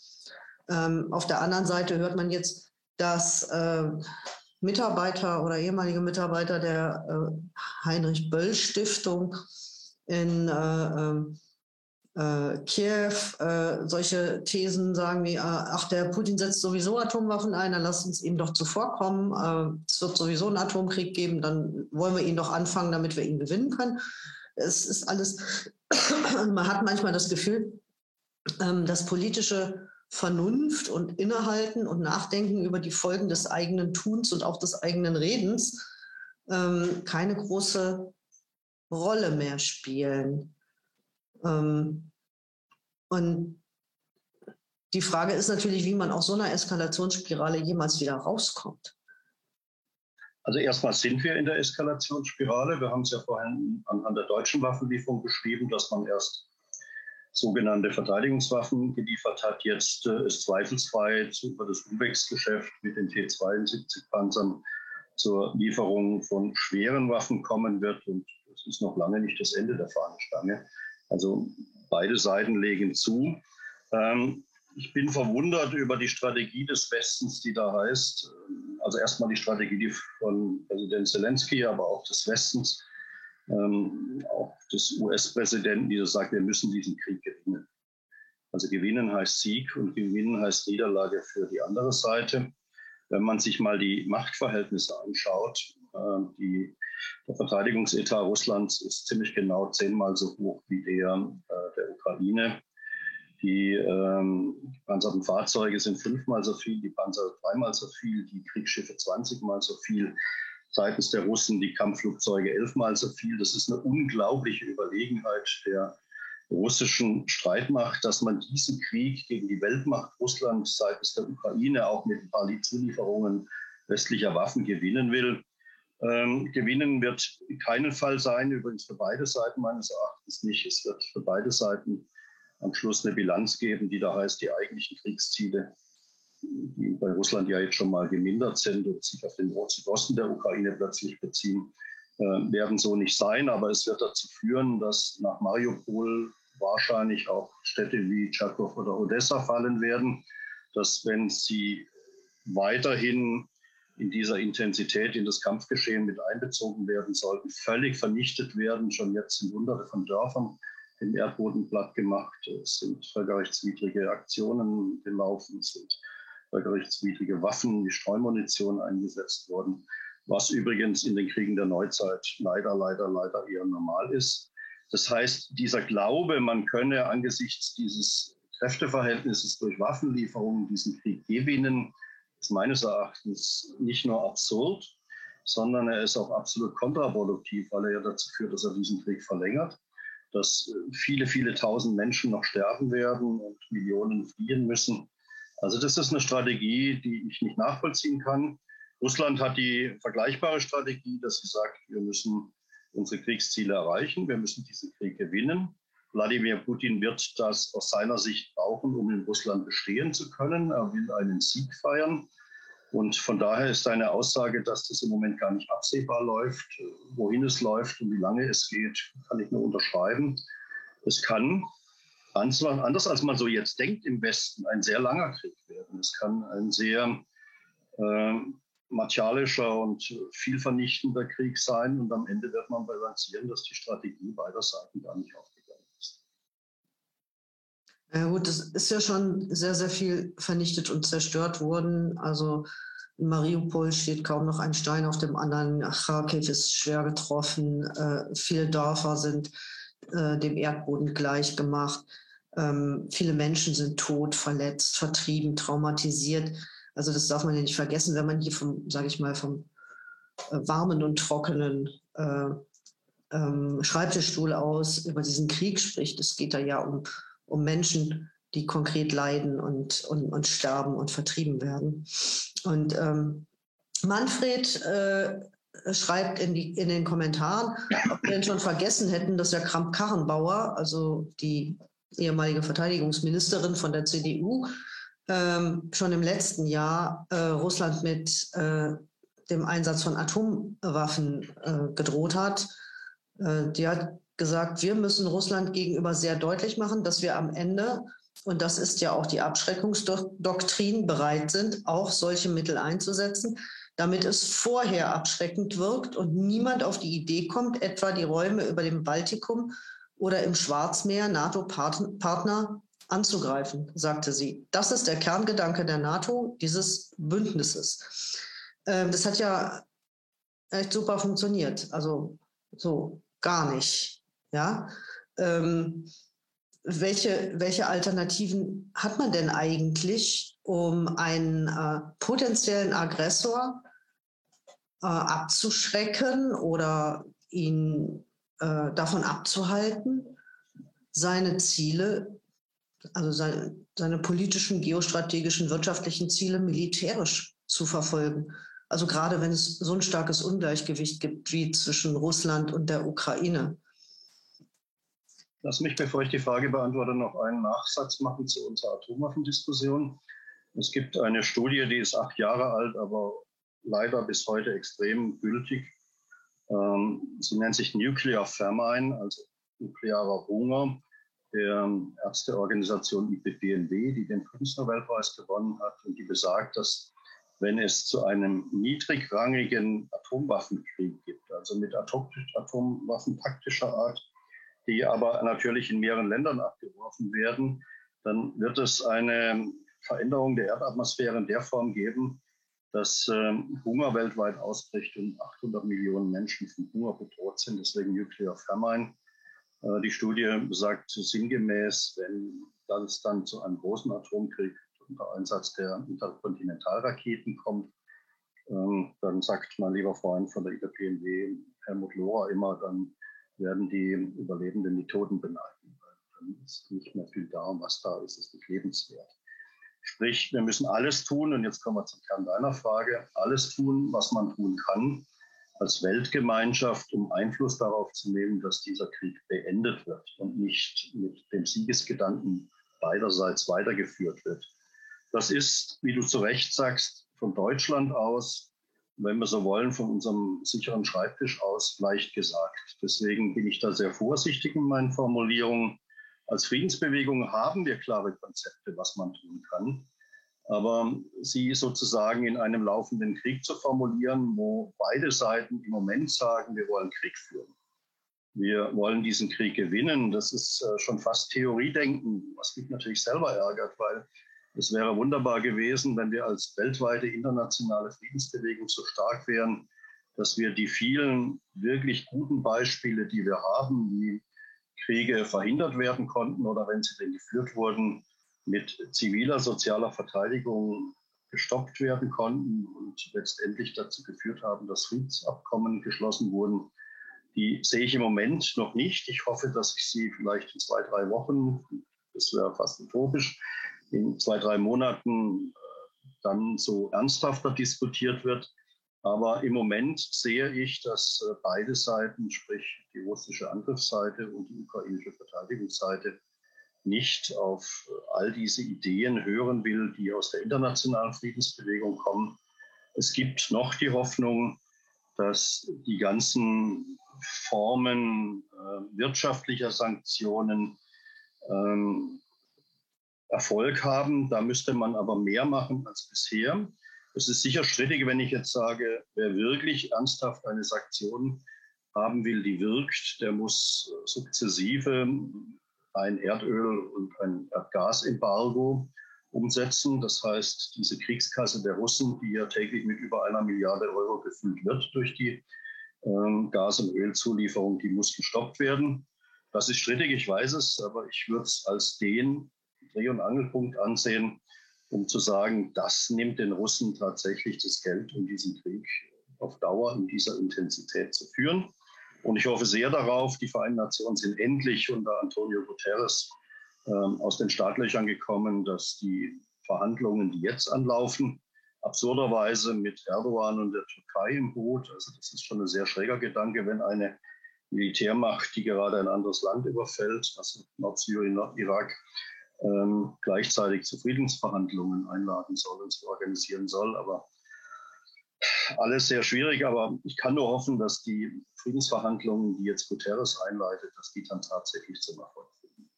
Ähm, auf der anderen Seite hört man jetzt, dass äh, Mitarbeiter oder ehemalige Mitarbeiter der äh, Heinrich Böll Stiftung in äh, Kiew äh, solche Thesen sagen wie, äh, ach, der Putin setzt sowieso Atomwaffen ein, dann lasst uns ihm doch zuvorkommen. Äh, es wird sowieso einen Atomkrieg geben, dann wollen wir ihn doch anfangen, damit wir ihn gewinnen können. Es ist alles, (coughs) man hat manchmal das Gefühl, ähm, dass politische Vernunft und Innehalten und Nachdenken über die Folgen des eigenen Tuns und auch des eigenen Redens ähm, keine große Rolle mehr spielen. Ähm, und die Frage ist natürlich, wie man aus so einer Eskalationsspirale jemals wieder rauskommt. Also erstmal sind wir in der Eskalationsspirale. Wir haben es ja vorhin anhand der deutschen Waffenlieferung beschrieben, dass man erst sogenannte Verteidigungswaffen geliefert hat. Jetzt äh, ist zweifelsfrei über das Umwechsgeschäft mit den T-72-Panzern zur Lieferung von schweren Waffen kommen wird. Und das ist noch lange nicht das Ende der Fahnenstange. Also beide Seiten legen zu. Ähm, ich bin verwundert über die Strategie des Westens, die da heißt, also erstmal die Strategie von Präsident Zelensky, aber auch des Westens, ähm, auch des US-Präsidenten, die sagt, wir müssen diesen Krieg gewinnen. Also gewinnen heißt Sieg und gewinnen heißt Niederlage für die andere Seite. Wenn man sich mal die Machtverhältnisse anschaut, die, der Verteidigungsetat Russlands ist ziemlich genau zehnmal so hoch wie der äh, der Ukraine. Die ähm, panzerten Fahrzeuge sind fünfmal so viel, die Panzer dreimal so viel, die Kriegsschiffe 20 mal so viel. Seitens der Russen die Kampfflugzeuge elfmal so viel. Das ist eine unglaubliche Überlegenheit der russischen Streitmacht, dass man diesen Krieg gegen die Weltmacht Russland seitens der Ukraine auch mit ein paar Zulieferungen westlicher Waffen gewinnen will. Ähm, gewinnen wird keinen Fall sein, übrigens für beide Seiten meines Erachtens nicht. Es wird für beide Seiten am Schluss eine Bilanz geben, die da heißt, die eigentlichen Kriegsziele, die bei Russland ja jetzt schon mal gemindert sind und sich auf den Südosten der Ukraine plötzlich beziehen, äh, werden so nicht sein. Aber es wird dazu führen, dass nach Mariupol wahrscheinlich auch Städte wie Tscharkow oder Odessa fallen werden, dass wenn sie weiterhin in dieser Intensität in das Kampfgeschehen mit einbezogen werden sollten, völlig vernichtet werden. Schon jetzt sind Hunderte von Dörfern den Erdboden platt gemacht. Es sind völkerrechtswidrige Aktionen gelaufen, es sind völkerrechtswidrige Waffen wie Streumunition eingesetzt worden, was übrigens in den Kriegen der Neuzeit leider, leider, leider eher normal ist. Das heißt, dieser Glaube, man könne angesichts dieses Kräfteverhältnisses durch Waffenlieferungen diesen Krieg gewinnen, ist meines Erachtens nicht nur absurd, sondern er ist auch absolut kontraproduktiv, weil er ja dazu führt, dass er diesen Krieg verlängert dass viele, viele tausend Menschen noch sterben werden und Millionen fliehen müssen. Also das ist eine Strategie, die ich nicht nachvollziehen kann. Russland hat die vergleichbare Strategie, dass sie sagt, wir müssen unsere Kriegsziele erreichen, wir müssen diesen Krieg gewinnen. Wladimir Putin wird das aus seiner Sicht brauchen, um in Russland bestehen zu können. Er will einen Sieg feiern. Und von daher ist seine Aussage, dass das im Moment gar nicht absehbar läuft, wohin es läuft und wie lange es geht, kann ich nur unterschreiben. Es kann, anders als man so jetzt denkt im Westen, ein sehr langer Krieg werden. Es kann ein sehr äh, martialischer und viel vernichtender Krieg sein. Und am Ende wird man balancieren, dass die Strategie beider Seiten gar nicht ist. Ja gut, es ist ja schon sehr, sehr viel vernichtet und zerstört worden. Also in Mariupol steht kaum noch ein Stein auf dem anderen. Kharkiv ist schwer getroffen. Äh, viele Dörfer sind äh, dem Erdboden gleich gemacht. Ähm, viele Menschen sind tot, verletzt, vertrieben, traumatisiert. Also das darf man ja nicht vergessen, wenn man hier vom, sage ich mal, vom äh, warmen und trockenen äh, ähm, Schreibtischstuhl aus über diesen Krieg spricht. Es geht da ja um, um Menschen, die konkret leiden und, und, und sterben und vertrieben werden. Und ähm, Manfred äh, schreibt in, die, in den Kommentaren, ob wir denn schon vergessen hätten, dass der Kramp-Karrenbauer, also die ehemalige Verteidigungsministerin von der CDU, ähm, schon im letzten Jahr äh, Russland mit äh, dem Einsatz von Atomwaffen äh, gedroht hat. Äh, die hat gesagt, wir müssen Russland gegenüber sehr deutlich machen, dass wir am Ende und das ist ja auch die Abschreckungsdoktrin, bereit sind, auch solche Mittel einzusetzen, damit es vorher abschreckend wirkt und niemand auf die Idee kommt, etwa die Räume über dem Baltikum oder im Schwarzmeer NATO-Partner anzugreifen, sagte sie. Das ist der Kerngedanke der NATO, dieses Bündnisses. Ähm, das hat ja echt super funktioniert. Also so gar nicht. Ja. Ähm, welche, welche Alternativen hat man denn eigentlich, um einen äh, potenziellen Aggressor äh, abzuschrecken oder ihn äh, davon abzuhalten, seine Ziele, also seine, seine politischen, geostrategischen, wirtschaftlichen Ziele militärisch zu verfolgen? Also gerade wenn es so ein starkes Ungleichgewicht gibt wie zwischen Russland und der Ukraine. Lass mich, bevor ich die Frage beantworte, noch einen Nachsatz machen zu unserer Atomwaffendiskussion. Es gibt eine Studie, die ist acht Jahre alt, aber leider bis heute extrem gültig. Ähm, sie nennt sich Nuclear Famine, also nuklearer Hunger der Ärzteorganisation IPPNW, die den Friedensnobelpreis gewonnen hat und die besagt, dass wenn es zu einem niedrigrangigen Atomwaffenkrieg gibt, also mit Atomwaffen taktischer Art, die aber natürlich in mehreren Ländern abgeworfen werden, dann wird es eine Veränderung der Erdatmosphäre in der Form geben, dass äh, Hunger weltweit ausbricht und 800 Millionen Menschen von Hunger bedroht sind, deswegen Nuclear Famine. Äh, die Studie sagt sinngemäß, wenn es dann zu einem großen Atomkrieg unter Einsatz der Interkontinentalraketen kommt, ähm, dann sagt mein lieber Freund von der IPPNW, Helmut Lohrer, immer, dann werden die Überlebenden die Toten beneiden. Dann ist nicht mehr viel da und was da ist, ist nicht lebenswert. Sprich, wir müssen alles tun, und jetzt kommen wir zum Kern deiner Frage, alles tun, was man tun kann als Weltgemeinschaft, um Einfluss darauf zu nehmen, dass dieser Krieg beendet wird und nicht mit dem Siegesgedanken beiderseits weitergeführt wird. Das ist, wie du zu Recht sagst, von Deutschland aus, wenn wir so wollen, von unserem sicheren Schreibtisch aus leicht gesagt. Deswegen bin ich da sehr vorsichtig in meinen Formulierungen. Als Friedensbewegung haben wir klare Konzepte, was man tun kann. Aber sie sozusagen in einem laufenden Krieg zu formulieren, wo beide Seiten im Moment sagen, wir wollen Krieg führen. Wir wollen diesen Krieg gewinnen. Das ist äh, schon fast Theoriedenken, was mich natürlich selber ärgert, weil es wäre wunderbar gewesen, wenn wir als weltweite internationale Friedensbewegung so stark wären, dass wir die vielen wirklich guten Beispiele, die wir haben, wie Kriege verhindert werden konnten oder wenn sie denn geführt wurden, mit ziviler sozialer Verteidigung gestoppt werden konnten und letztendlich dazu geführt haben, dass Friedensabkommen geschlossen wurden. Die sehe ich im Moment noch nicht. Ich hoffe, dass ich sie vielleicht in zwei, drei Wochen, das wäre fast utopisch, in zwei, drei Monaten äh, dann so ernsthafter diskutiert wird. Aber im Moment sehe ich, dass äh, beide Seiten, sprich die russische Angriffsseite und die ukrainische Verteidigungsseite, nicht auf äh, all diese Ideen hören will, die aus der internationalen Friedensbewegung kommen. Es gibt noch die Hoffnung, dass die ganzen Formen wirtschaftlicher Sanktionen ähm, Erfolg haben. Da müsste man aber mehr machen als bisher. Es ist sicher strittig, wenn ich jetzt sage, wer wirklich ernsthaft eine Sanktion haben will, die wirkt, der muss sukzessive ein Erdöl- und ein Erdgasembargo umsetzen. Das heißt, diese Kriegskasse der Russen, die ja täglich mit über einer Milliarde Euro gefüllt wird durch die ähm, Gas- und Ölzulieferung, die muss gestoppt werden. Das ist strittig, ich weiß es, aber ich würde es als den Dreh- und Angelpunkt ansehen, um zu sagen, das nimmt den Russen tatsächlich das Geld, um diesen Krieg auf Dauer in dieser Intensität zu führen. Und ich hoffe sehr darauf, die Vereinten Nationen sind endlich unter Antonio Guterres ähm, aus den Startlöchern gekommen, dass die Verhandlungen, die jetzt anlaufen, absurderweise mit Erdogan und der Türkei im Boot, also das ist schon ein sehr schräger Gedanke, wenn eine Militärmacht, die gerade ein anderes Land überfällt, also Nordsyrien, Nordirak, ähm, gleichzeitig zu Friedensverhandlungen einladen soll und sie organisieren soll. Aber alles sehr schwierig, aber ich kann nur hoffen, dass die Friedensverhandlungen, die jetzt Guterres einleitet, dass die dann tatsächlich zum Erfolg führen.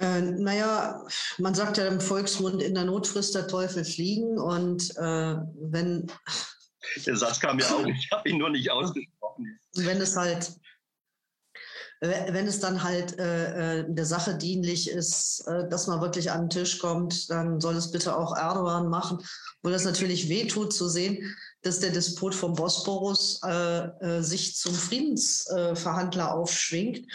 Äh, naja, man sagt ja im Volksmund, in der Not frisst der Teufel fliegen und äh, wenn... Der Satz kam ja auch, ich habe ihn nur nicht ausgesprochen. Wenn es halt wenn es dann halt äh, äh, der Sache dienlich ist, äh, dass man wirklich an den Tisch kommt, dann soll es bitte auch Erdogan machen, wo das natürlich wehtut zu sehen, dass der Despot vom Bosporus äh, äh, sich zum Friedensverhandler äh, aufschwingt.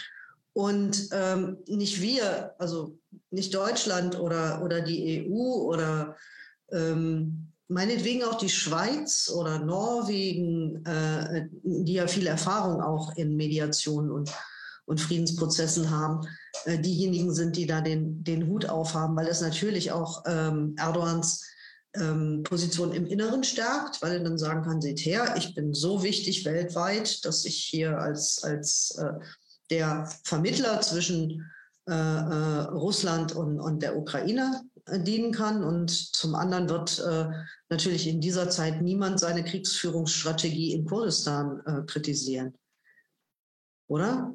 Und ähm, nicht wir, also nicht Deutschland oder, oder die EU oder ähm, meinetwegen auch die Schweiz oder Norwegen, äh, die ja viel Erfahrung auch in Mediation und und Friedensprozessen haben, äh, diejenigen sind, die da den, den Hut aufhaben, weil es natürlich auch ähm, Erdogans ähm, Position im Inneren stärkt, weil er dann sagen kann, seht her, ich bin so wichtig weltweit, dass ich hier als, als äh, der Vermittler zwischen äh, äh, Russland und, und der Ukraine äh, dienen kann. Und zum anderen wird äh, natürlich in dieser Zeit niemand seine Kriegsführungsstrategie in Kurdistan äh, kritisieren. Oder?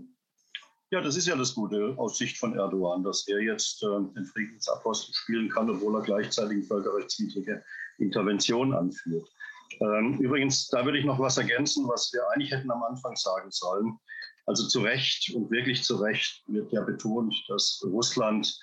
Ja, das ist ja das Gute aus Sicht von Erdogan, dass er jetzt äh, den Friedensapostel spielen kann, obwohl er gleichzeitig völkerrechtswidrige Intervention anführt. Ähm, übrigens, da würde ich noch was ergänzen, was wir eigentlich hätten am Anfang sagen sollen. Also zu Recht und wirklich zu Recht wird ja betont, dass Russland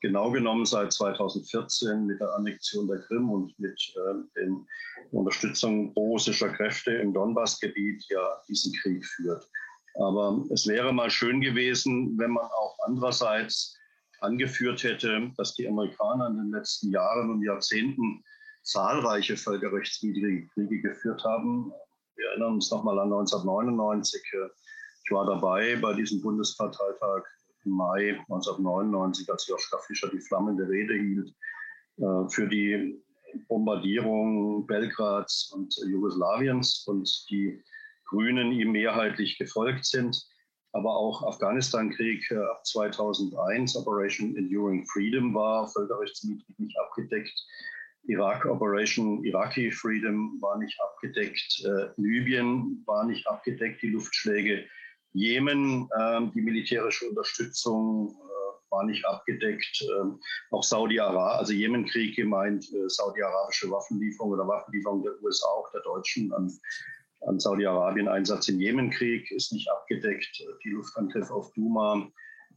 genau genommen seit 2014 mit der Annexion der Krim und mit äh, den Unterstützung russischer Kräfte im Donbassgebiet ja diesen Krieg führt. Aber es wäre mal schön gewesen, wenn man auch andererseits angeführt hätte, dass die Amerikaner in den letzten Jahren und Jahrzehnten zahlreiche völkerrechtswidrige Kriege geführt haben. Wir erinnern uns nochmal an 1999. Ich war dabei bei diesem Bundesparteitag im Mai 1999, als Joschka Fischer die flammende Rede hielt äh, für die Bombardierung Belgrads und Jugoslawiens und die Grünen ihm mehrheitlich gefolgt sind. Aber auch Afghanistan-Krieg äh, ab 2001, Operation Enduring Freedom war völkerrechtswidrig nicht abgedeckt. Irak Operation Iraqi Freedom war nicht abgedeckt. Äh, Libyen war nicht abgedeckt, die Luftschläge. Jemen, äh, die militärische Unterstützung äh, war nicht abgedeckt. Ähm, auch Saudi-Arabien, also Jemenkrieg gemeint, äh, saudi-arabische Waffenlieferung oder Waffenlieferung der USA, auch der Deutschen an an Saudi-Arabien Einsatz im Jemenkrieg ist nicht abgedeckt. Die Luftangriff auf Duma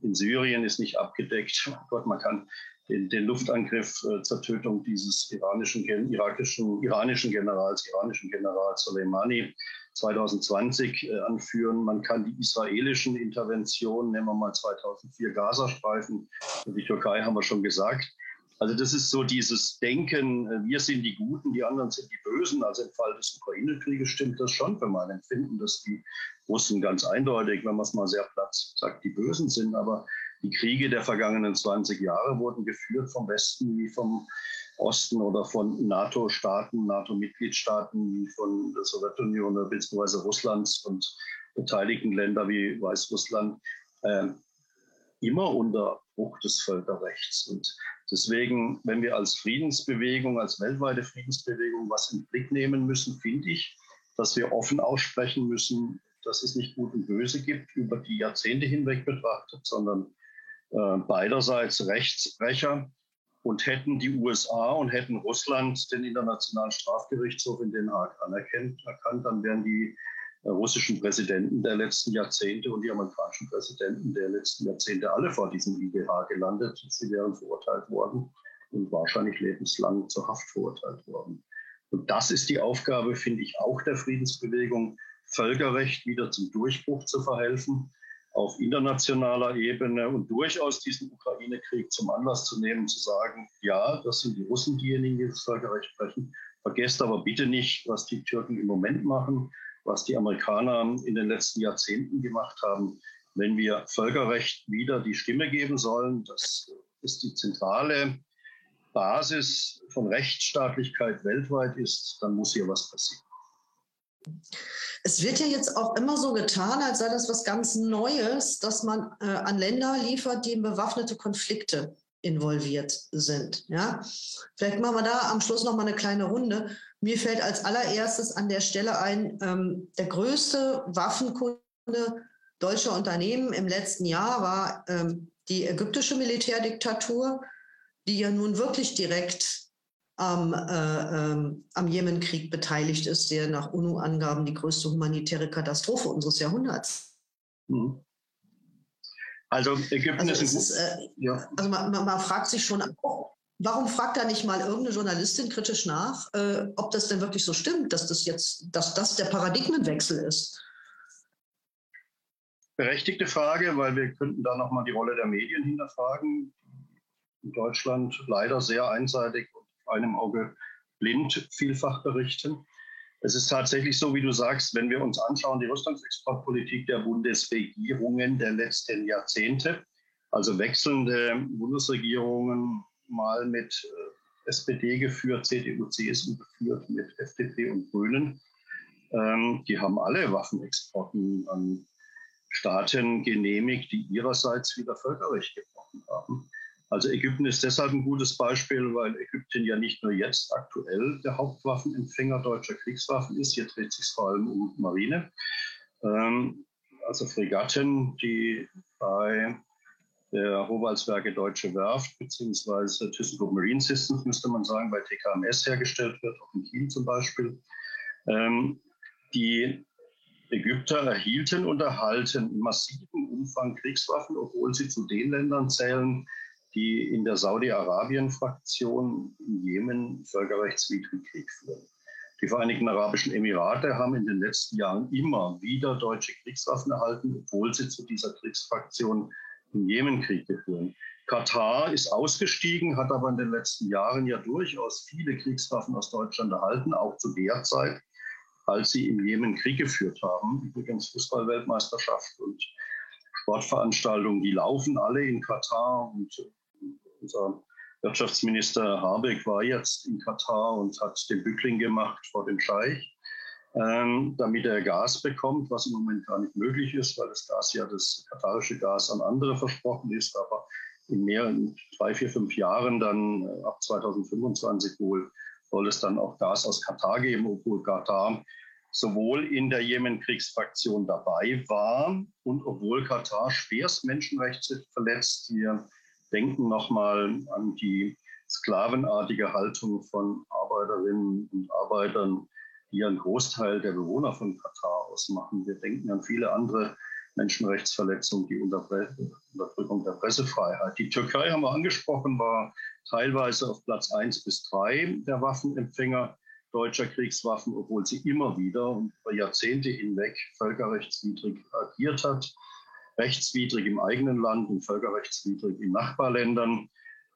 in Syrien ist nicht abgedeckt. Oh Gott, man kann den, den Luftangriff äh, zur Tötung dieses iranischen, irakischen, iranischen Generals, iranischen Generals Soleimani 2020 äh, anführen. Man kann die israelischen Interventionen, nehmen wir mal 2004 Gazastreifen, die Türkei haben wir schon gesagt, also das ist so dieses Denken, äh, wir sind die Guten, die anderen sind die Bösen. Also im Fall des Ukraine-Krieges stimmt das schon für mein Empfinden, dass die Russen ganz eindeutig, wenn man es mal sehr platt sagt, die Bösen sind. Aber die Kriege der vergangenen 20 Jahre wurden geführt vom Westen wie vom Osten oder von NATO-Staaten, NATO-Mitgliedstaaten wie von der Sowjetunion bzw. Russlands und beteiligten Länder wie Weißrussland. Äh, immer unter Bruch des Völkerrechts. Und deswegen, wenn wir als Friedensbewegung, als weltweite Friedensbewegung was in den Blick nehmen müssen, finde ich, dass wir offen aussprechen müssen, dass es nicht Gut und Böse gibt, über die Jahrzehnte hinweg betrachtet, sondern äh, beiderseits Rechtsbrecher. Und hätten die USA und hätten Russland den Internationalen Strafgerichtshof in Den Haag anerkannt, dann wären die russischen Präsidenten der letzten Jahrzehnte und die amerikanischen Präsidenten der letzten Jahrzehnte alle vor diesem IGH gelandet. Sie wären verurteilt worden und wahrscheinlich lebenslang zur Haft verurteilt worden. Und das ist die Aufgabe, finde ich, auch der Friedensbewegung, Völkerrecht wieder zum Durchbruch zu verhelfen auf internationaler Ebene und durchaus diesen Ukraine-Krieg zum Anlass zu nehmen, zu sagen, ja, das sind die Russen diejenigen, die das Völkerrecht sprechen. Vergesst aber bitte nicht, was die Türken im Moment machen was die Amerikaner in den letzten Jahrzehnten gemacht haben. Wenn wir Völkerrecht wieder die Stimme geben sollen, das ist die zentrale Basis von Rechtsstaatlichkeit weltweit ist, dann muss hier was passieren. Es wird ja jetzt auch immer so getan, als sei das was ganz Neues, dass man äh, an Länder liefert, die in bewaffnete Konflikte involviert sind. Ja? Vielleicht machen wir da am Schluss noch mal eine kleine Runde. Mir fällt als allererstes an der Stelle ein, ähm, der größte Waffenkunde deutscher Unternehmen im letzten Jahr war ähm, die ägyptische Militärdiktatur, die ja nun wirklich direkt am, äh, ähm, am Jemenkrieg beteiligt ist, der nach UNO-Angaben die größte humanitäre Katastrophe unseres Jahrhunderts. Mhm. Also Ägypten also ist, ist äh, ja. Also man, man, fragt sich schon, warum fragt da nicht mal irgendeine Journalistin kritisch nach, äh, ob das denn wirklich so stimmt, dass das jetzt, dass das der Paradigmenwechsel ist? Berechtigte Frage, weil wir könnten da nochmal die Rolle der Medien hinterfragen. In Deutschland leider sehr einseitig und einem Auge blind vielfach berichten. Es ist tatsächlich so, wie du sagst, wenn wir uns anschauen, die Rüstungsexportpolitik der Bundesregierungen der letzten Jahrzehnte, also wechselnde Bundesregierungen mal mit SPD geführt, CDU, CSU geführt mit FDP und Grünen. Ähm, die haben alle Waffenexporten an Staaten genehmigt, die ihrerseits wieder Völkerrecht gebrochen haben. Also Ägypten ist deshalb ein gutes Beispiel, weil Ägypten ja nicht nur jetzt aktuell der Hauptwaffenempfänger deutscher Kriegswaffen ist, hier dreht sich vor allem um Marine, ähm, also Fregatten, die bei der Howaldswerke Deutsche Werft beziehungsweise ThyssenKrupp Marine Systems, müsste man sagen, bei TKMS hergestellt wird, auch in Kiel zum Beispiel. Ähm, die Ägypter erhielten und erhalten in massivem Umfang Kriegswaffen, obwohl sie zu den Ländern zählen, die in der Saudi-Arabien-Fraktion im Jemen völkerrechtswidrigen Krieg führen. Die Vereinigten Arabischen Emirate haben in den letzten Jahren immer wieder deutsche Kriegswaffen erhalten, obwohl sie zu dieser Kriegsfraktion im Jemenkrieg gehören. Katar ist ausgestiegen, hat aber in den letzten Jahren ja durchaus viele Kriegswaffen aus Deutschland erhalten, auch zu der Zeit, als sie im Jemen Krieg geführt haben. Übrigens Fußballweltmeisterschaft und Sportveranstaltungen, die laufen alle in Katar und unser Wirtschaftsminister Habeck war jetzt in Katar und hat den Bückling gemacht vor dem Scheich, ähm, damit er Gas bekommt, was im Moment gar nicht möglich ist, weil das Gas ja das katarische Gas an andere versprochen ist, aber in mehreren, drei, vier, fünf Jahren dann äh, ab 2025 wohl soll es dann auch Gas aus Katar geben, obwohl Katar sowohl in der Jemen-Kriegsfraktion dabei war und obwohl Katar schwerst Menschenrechte verletzt. Wir denken nochmal an die sklavenartige Haltung von Arbeiterinnen und Arbeitern, die einen Großteil der Bewohner von Katar ausmachen. Wir denken an viele andere Menschenrechtsverletzungen, die Unterdrückung der Pressefreiheit. Die Türkei haben wir angesprochen, war teilweise auf Platz 1 bis 3 der Waffenempfänger deutscher Kriegswaffen, obwohl sie immer wieder und über Jahrzehnte hinweg völkerrechtswidrig agiert hat rechtswidrig im eigenen Land und völkerrechtswidrig in Nachbarländern.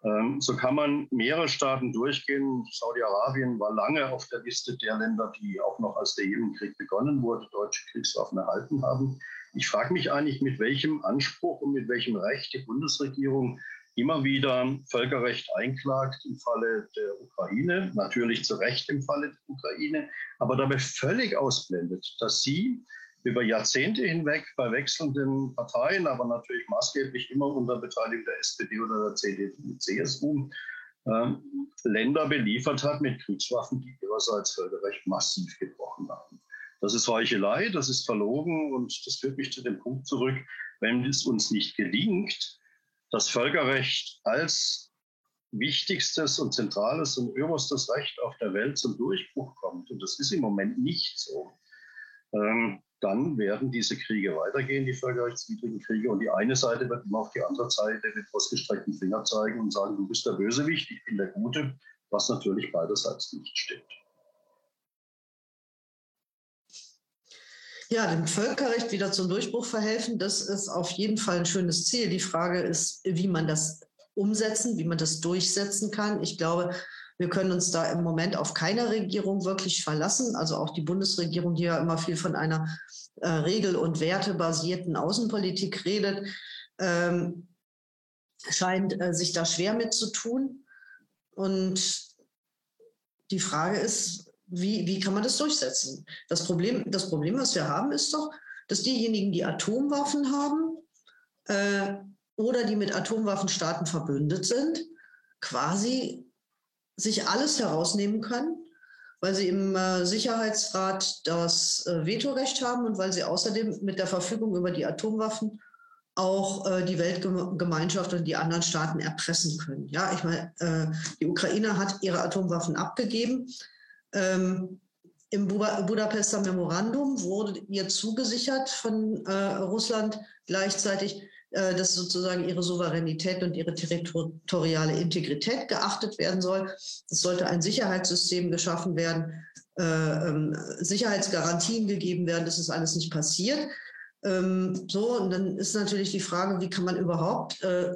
Ähm, so kann man mehrere Staaten durchgehen. Saudi-Arabien war lange auf der Liste der Länder, die auch noch als der Jemenkrieg begonnen wurde, deutsche Kriegswaffen erhalten haben. Ich frage mich eigentlich, mit welchem Anspruch und mit welchem Recht die Bundesregierung immer wieder Völkerrecht einklagt im Falle der Ukraine, natürlich zu Recht im Falle der Ukraine, aber dabei völlig ausblendet, dass sie über Jahrzehnte hinweg bei wechselnden Parteien, aber natürlich maßgeblich immer unter Beteiligung der SPD oder der CDU CSU, äh, Länder beliefert hat mit Kriegswaffen, die ihrerseits Völkerrecht massiv gebrochen haben. Das ist Heuchelei, das ist verlogen und das führt mich zu dem Punkt zurück, wenn es uns nicht gelingt, das Völkerrecht als wichtigstes und zentrales und oberstes Recht auf der Welt zum Durchbruch kommt, und das ist im Moment nicht so, ähm, dann werden diese Kriege weitergehen, die völkerrechtswidrigen Kriege. Und die eine Seite wird immer auf die andere Seite mit ausgestreckten Finger zeigen und sagen, du bist der Bösewicht, ich bin der Gute, was natürlich beiderseits nicht stimmt. Ja, dem Völkerrecht wieder zum Durchbruch verhelfen, das ist auf jeden Fall ein schönes Ziel. Die Frage ist, wie man das umsetzen, wie man das durchsetzen kann. Ich glaube, wir können uns da im Moment auf keine Regierung wirklich verlassen. Also auch die Bundesregierung, die ja immer viel von einer äh, regel- und wertebasierten Außenpolitik redet, ähm, scheint äh, sich da schwer mit zu tun. Und die Frage ist, wie, wie kann man das durchsetzen? Das Problem, das Problem, was wir haben, ist doch, dass diejenigen, die Atomwaffen haben äh, oder die mit Atomwaffenstaaten verbündet sind, quasi sich alles herausnehmen können, weil sie im äh, Sicherheitsrat das äh, Vetorecht haben und weil sie außerdem mit der Verfügung über die Atomwaffen auch äh, die Weltgemeinschaft und die anderen Staaten erpressen können. Ja, ich meine, die Ukraine hat ihre Atomwaffen abgegeben. Ähm, Im Budapester Memorandum wurde ihr zugesichert von Russland gleichzeitig, dass sozusagen ihre Souveränität und ihre territoriale Integrität geachtet werden soll. Es sollte ein Sicherheitssystem geschaffen werden, äh, ähm, Sicherheitsgarantien gegeben werden. Das ist alles nicht passiert. Ähm, so, und dann ist natürlich die Frage, wie kann man überhaupt äh,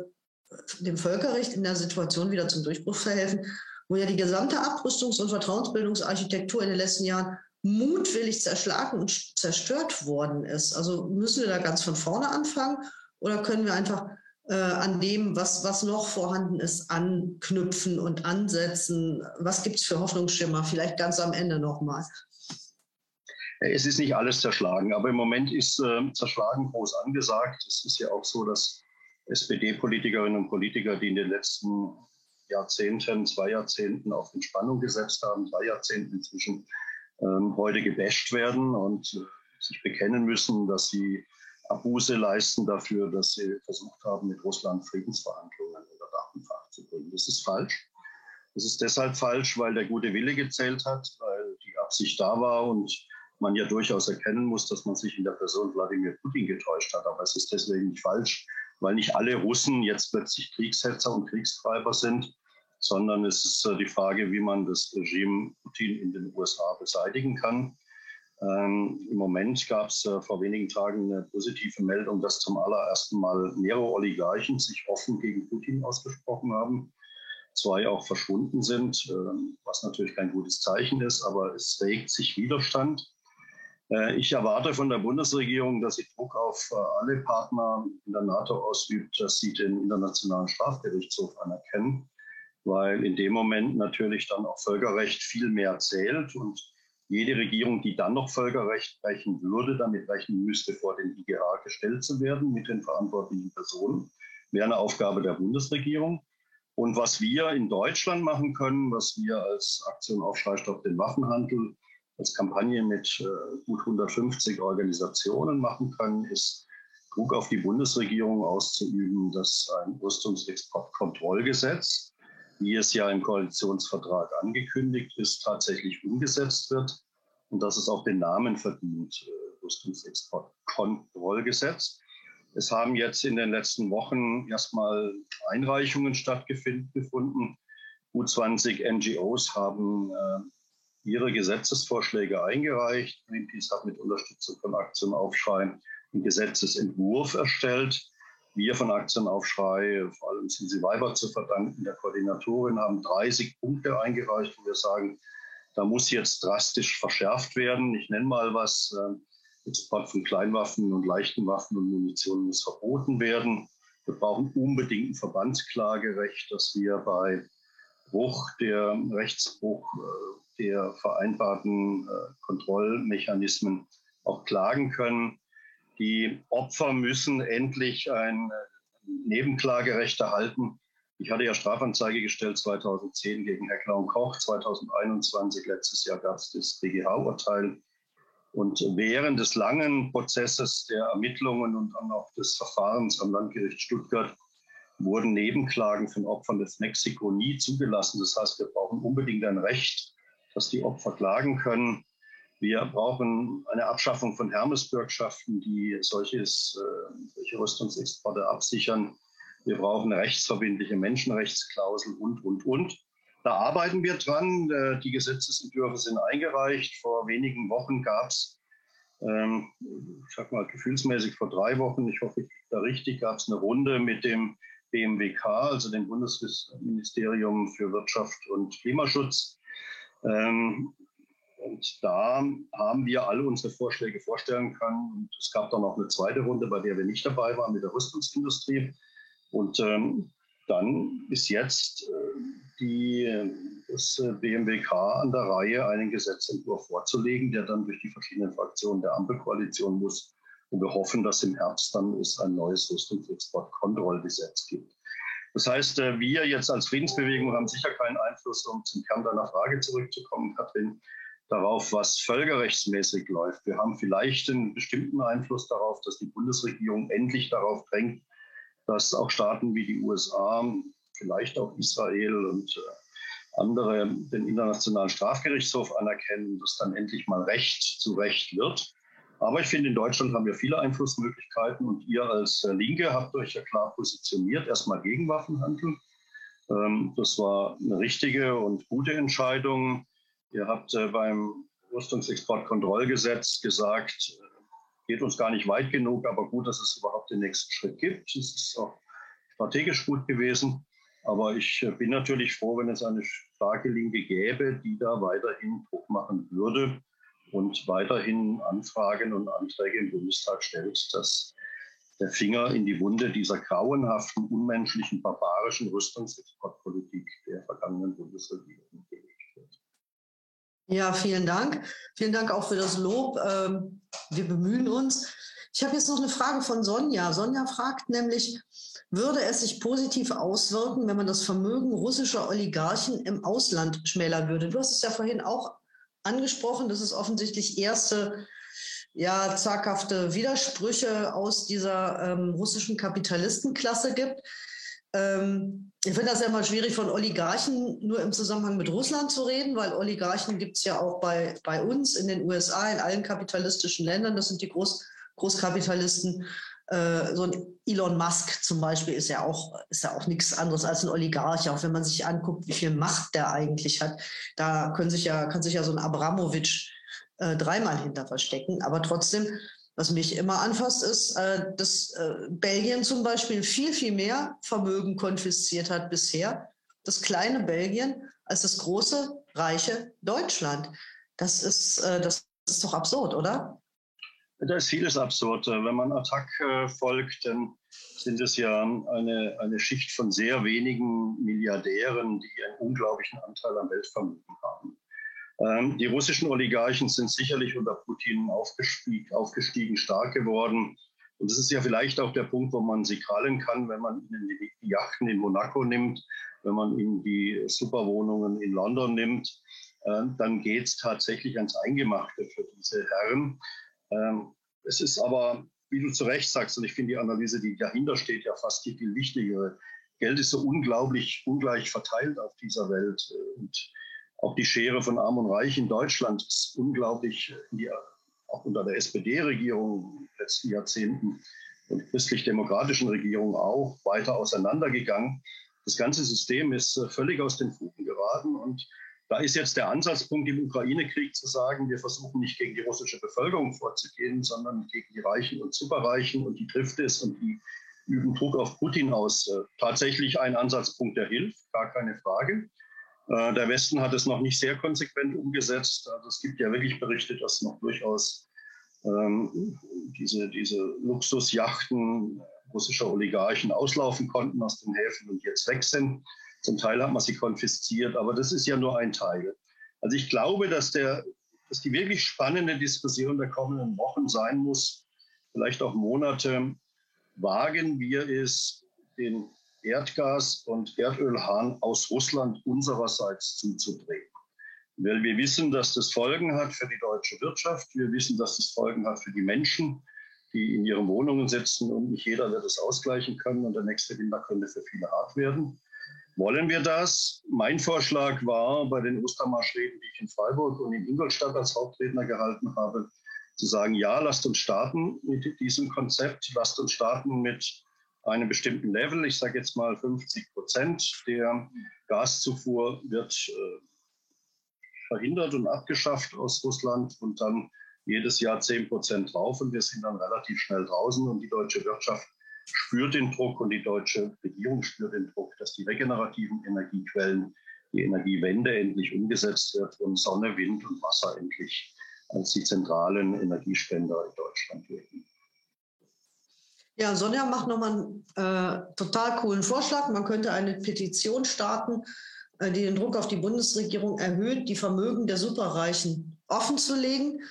dem Völkerrecht in der Situation wieder zum Durchbruch verhelfen, wo ja die gesamte Abrüstungs- und Vertrauensbildungsarchitektur in den letzten Jahren mutwillig zerschlagen und zerstört worden ist. Also müssen wir da ganz von vorne anfangen oder können wir einfach äh, an dem, was, was noch vorhanden ist, anknüpfen und ansetzen? Was gibt es für Hoffnungsschimmer? Vielleicht ganz am Ende nochmal. Es ist nicht alles zerschlagen, aber im Moment ist äh, zerschlagen groß angesagt. Es ist ja auch so, dass SPD-Politikerinnen und Politiker, die in den letzten Jahrzehnten, zwei Jahrzehnten auf Entspannung gesetzt haben, drei Jahrzehnten inzwischen, ähm, heute gebasht werden und äh, sich bekennen müssen, dass sie Abuse leisten dafür, dass sie versucht haben, mit Russland Friedensverhandlungen unter Dach und Fach zu bringen. Das ist falsch. Das ist deshalb falsch, weil der gute Wille gezählt hat, weil die Absicht da war und man ja durchaus erkennen muss, dass man sich in der Person Wladimir Putin getäuscht hat. Aber es ist deswegen nicht falsch, weil nicht alle Russen jetzt plötzlich Kriegshetzer und Kriegstreiber sind, sondern es ist äh, die Frage, wie man das Regime Putin in den USA beseitigen kann. Ähm, Im Moment gab es äh, vor wenigen Tagen eine positive Meldung, dass zum allerersten Mal mehrere Oligarchen sich offen gegen Putin ausgesprochen haben. Zwei auch verschwunden sind, äh, was natürlich kein gutes Zeichen ist, aber es regt sich Widerstand. Äh, ich erwarte von der Bundesregierung, dass sie Druck auf äh, alle Partner in der NATO ausübt, dass sie den Internationalen Strafgerichtshof anerkennen, weil in dem Moment natürlich dann auch Völkerrecht viel mehr zählt und jede Regierung, die dann noch Völkerrecht brechen würde, damit rechnen müsste, vor den IGH gestellt zu werden mit den verantwortlichen Personen, wäre eine Aufgabe der Bundesregierung. Und was wir in Deutschland machen können, was wir als Aktion Aufschrei Stopp den Waffenhandel als Kampagne mit äh, gut 150 Organisationen machen können, ist Druck auf die Bundesregierung auszuüben, dass ein Rüstungsexportkontrollgesetz, wie es ja im Koalitionsvertrag angekündigt ist, tatsächlich umgesetzt wird und dass es auch den Namen verdient, äh, Rüstungsexportkontrollgesetz. Es haben jetzt in den letzten Wochen erstmal Einreichungen stattgefunden. Gut 20 NGOs haben äh, ihre Gesetzesvorschläge eingereicht. Greenpeace hat mit Unterstützung von Aktion Aufschrei einen Gesetzesentwurf erstellt. Wir von Aktion Aufschrei, vor allem sind sie Weiber zu verdanken, der Koordinatorin, haben 30 Punkte eingereicht, wo wir sagen, da muss jetzt drastisch verschärft werden. Ich nenne mal was. Ähm, Export von Kleinwaffen und leichten Waffen und Munition muss verboten werden. Wir brauchen unbedingt ein Verbandsklagerecht, dass wir bei Bruch der Rechtsbruch äh, der vereinbarten äh, Kontrollmechanismen auch klagen können. Die Opfer müssen endlich ein äh, Nebenklagerecht erhalten. Ich hatte ja Strafanzeige gestellt 2010 gegen Heckler und Koch. 2021, letztes Jahr, gab es das BGH-Urteil. Und während des langen Prozesses der Ermittlungen und dann auch des Verfahrens am Landgericht Stuttgart wurden Nebenklagen von Opfern des Mexiko nie zugelassen. Das heißt, wir brauchen unbedingt ein Recht, dass die Opfer klagen können. Wir brauchen eine Abschaffung von Hermesbürgschaften, die solches, äh, solche Rüstungsexporte absichern. Wir brauchen eine rechtsverbindliche Menschenrechtsklausel und, und, und. Da arbeiten wir dran. Äh, die Gesetzesentwürfe sind eingereicht. Vor wenigen Wochen gab es, ähm, ich sag mal gefühlsmäßig vor drei Wochen, ich hoffe, ich da richtig, gab es eine Runde mit dem BMWK, also dem Bundesministerium für Wirtschaft und Klimaschutz. Ähm, und da haben wir alle unsere Vorschläge vorstellen können. Und es gab dann noch eine zweite Runde, bei der wir nicht dabei waren, mit der Rüstungsindustrie. Und ähm, dann ist jetzt äh, die, das BMWK an der Reihe, einen Gesetzentwurf vorzulegen, der dann durch die verschiedenen Fraktionen der Ampelkoalition muss. Und wir hoffen, dass im Herbst dann es ein neues Rüstungsexportkontrollgesetz gibt. Das heißt, äh, wir jetzt als Friedensbewegung haben sicher keinen Einfluss, um zum Kern deiner Frage zurückzukommen, Katrin, darauf, was völkerrechtsmäßig läuft. Wir haben vielleicht einen bestimmten Einfluss darauf, dass die Bundesregierung endlich darauf drängt, dass auch Staaten wie die USA, vielleicht auch Israel und äh, andere den Internationalen Strafgerichtshof anerkennen, dass dann endlich mal Recht zu Recht wird. Aber ich finde, in Deutschland haben wir viele Einflussmöglichkeiten und ihr als Linke habt euch ja klar positioniert, erstmal gegen Waffenhandel. Ähm, das war eine richtige und gute Entscheidung. Ihr habt äh, beim Rüstungsexportkontrollgesetz gesagt, äh, geht uns gar nicht weit genug, aber gut, dass es überhaupt den nächsten Schritt gibt. Es ist auch strategisch gut gewesen. Aber ich bin natürlich froh, wenn es eine starke Linke gäbe, die da weiterhin Druck machen würde und weiterhin Anfragen und Anträge im Bundestag stellt, dass der Finger in die Wunde dieser grauenhaften, unmenschlichen, barbarischen Rüstungsexportpolitik der vergangenen Bundesregierung wird. Ja, vielen Dank. Vielen Dank auch für das Lob. Ähm, wir bemühen uns. Ich habe jetzt noch eine Frage von Sonja. Sonja fragt nämlich, würde es sich positiv auswirken, wenn man das Vermögen russischer Oligarchen im Ausland schmälern würde? Du hast es ja vorhin auch angesprochen, dass es offensichtlich erste ja, zaghafte Widersprüche aus dieser ähm, russischen Kapitalistenklasse gibt. Ähm, ich finde das ja immer schwierig, von Oligarchen nur im Zusammenhang mit Russland zu reden, weil Oligarchen gibt es ja auch bei, bei uns in den USA, in allen kapitalistischen Ländern. Das sind die Groß, Großkapitalisten. Äh, so ein Elon Musk zum Beispiel ist ja auch, ja auch nichts anderes als ein Oligarch, auch wenn man sich anguckt, wie viel Macht der eigentlich hat. Da können sich ja, kann sich ja so ein Abramowitsch äh, dreimal hinter verstecken. Aber trotzdem, was mich immer anfasst, ist, äh, dass äh, Belgien zum Beispiel viel, viel mehr Vermögen konfisziert hat bisher, das kleine Belgien, als das große, reiche Deutschland. Das ist, äh, das ist doch absurd, oder? Da ist vieles absurd. Wenn man Attack äh, folgt, dann sind es ja eine, eine Schicht von sehr wenigen Milliardären, die einen unglaublichen Anteil am Weltvermögen haben. Ähm, die russischen Oligarchen sind sicherlich unter Putin aufgestiegen, aufgestiegen, stark geworden. Und das ist ja vielleicht auch der Punkt, wo man sie krallen kann, wenn man ihnen die, die Yachten in Monaco nimmt, wenn man ihnen die Superwohnungen in London nimmt. Äh, dann geht es tatsächlich ans Eingemachte für diese Herren. Ähm, es ist aber, wie du zu Recht sagst, und ich finde die Analyse, die dahinter steht, ja fast die viel wichtigere. Geld ist so unglaublich ungleich verteilt auf dieser Welt. Und auch die Schere von Arm und Reich in Deutschland ist unglaublich, die, auch unter der SPD-Regierung in den letzten Jahrzehnten und christlich-demokratischen Regierungen auch weiter auseinandergegangen. Das ganze System ist äh, völlig aus den Fugen geraten und da ist jetzt der Ansatzpunkt im Ukraine-Krieg zu sagen, wir versuchen nicht gegen die russische Bevölkerung vorzugehen, sondern gegen die Reichen und Superreichen und die trifft es und die üben Druck auf Putin aus. Äh, tatsächlich ein Ansatzpunkt, der hilft, gar keine Frage. Äh, der Westen hat es noch nicht sehr konsequent umgesetzt. Also es gibt ja wirklich Berichte, dass noch durchaus ähm, diese, diese Luxusjachten russischer Oligarchen auslaufen konnten aus den Häfen und jetzt weg sind. Zum Teil hat man sie konfisziert, aber das ist ja nur ein Teil. Also ich glaube, dass, der, dass die wirklich spannende Diskussion der kommenden Wochen sein muss, vielleicht auch Monate, wagen wir es, den Erdgas- und Erdölhahn aus Russland unsererseits zuzudrehen. Weil wir wissen, dass das Folgen hat für die deutsche Wirtschaft. Wir wissen, dass das Folgen hat für die Menschen, die in ihren Wohnungen sitzen und nicht jeder wird es ausgleichen können und der nächste Winter könnte für viele hart werden. Wollen wir das? Mein Vorschlag war bei den Ostermarschreden, die ich in Freiburg und in Ingolstadt als Hauptredner gehalten habe, zu sagen, ja, lasst uns starten mit diesem Konzept, lasst uns starten mit einem bestimmten Level, ich sage jetzt mal 50 Prozent der Gaszufuhr wird äh, verhindert und abgeschafft aus Russland und dann jedes Jahr 10 Prozent drauf und wir sind dann relativ schnell draußen und die deutsche Wirtschaft spürt den Druck und die deutsche Regierung spürt den Druck, dass die regenerativen Energiequellen, die Energiewende endlich umgesetzt wird und Sonne, Wind und Wasser endlich als die zentralen Energiespender in Deutschland wirken. Ja, Sonja macht nochmal einen äh, total coolen Vorschlag. Man könnte eine Petition starten, äh, die den Druck auf die Bundesregierung erhöht, die Vermögen der Superreichen offenzulegen.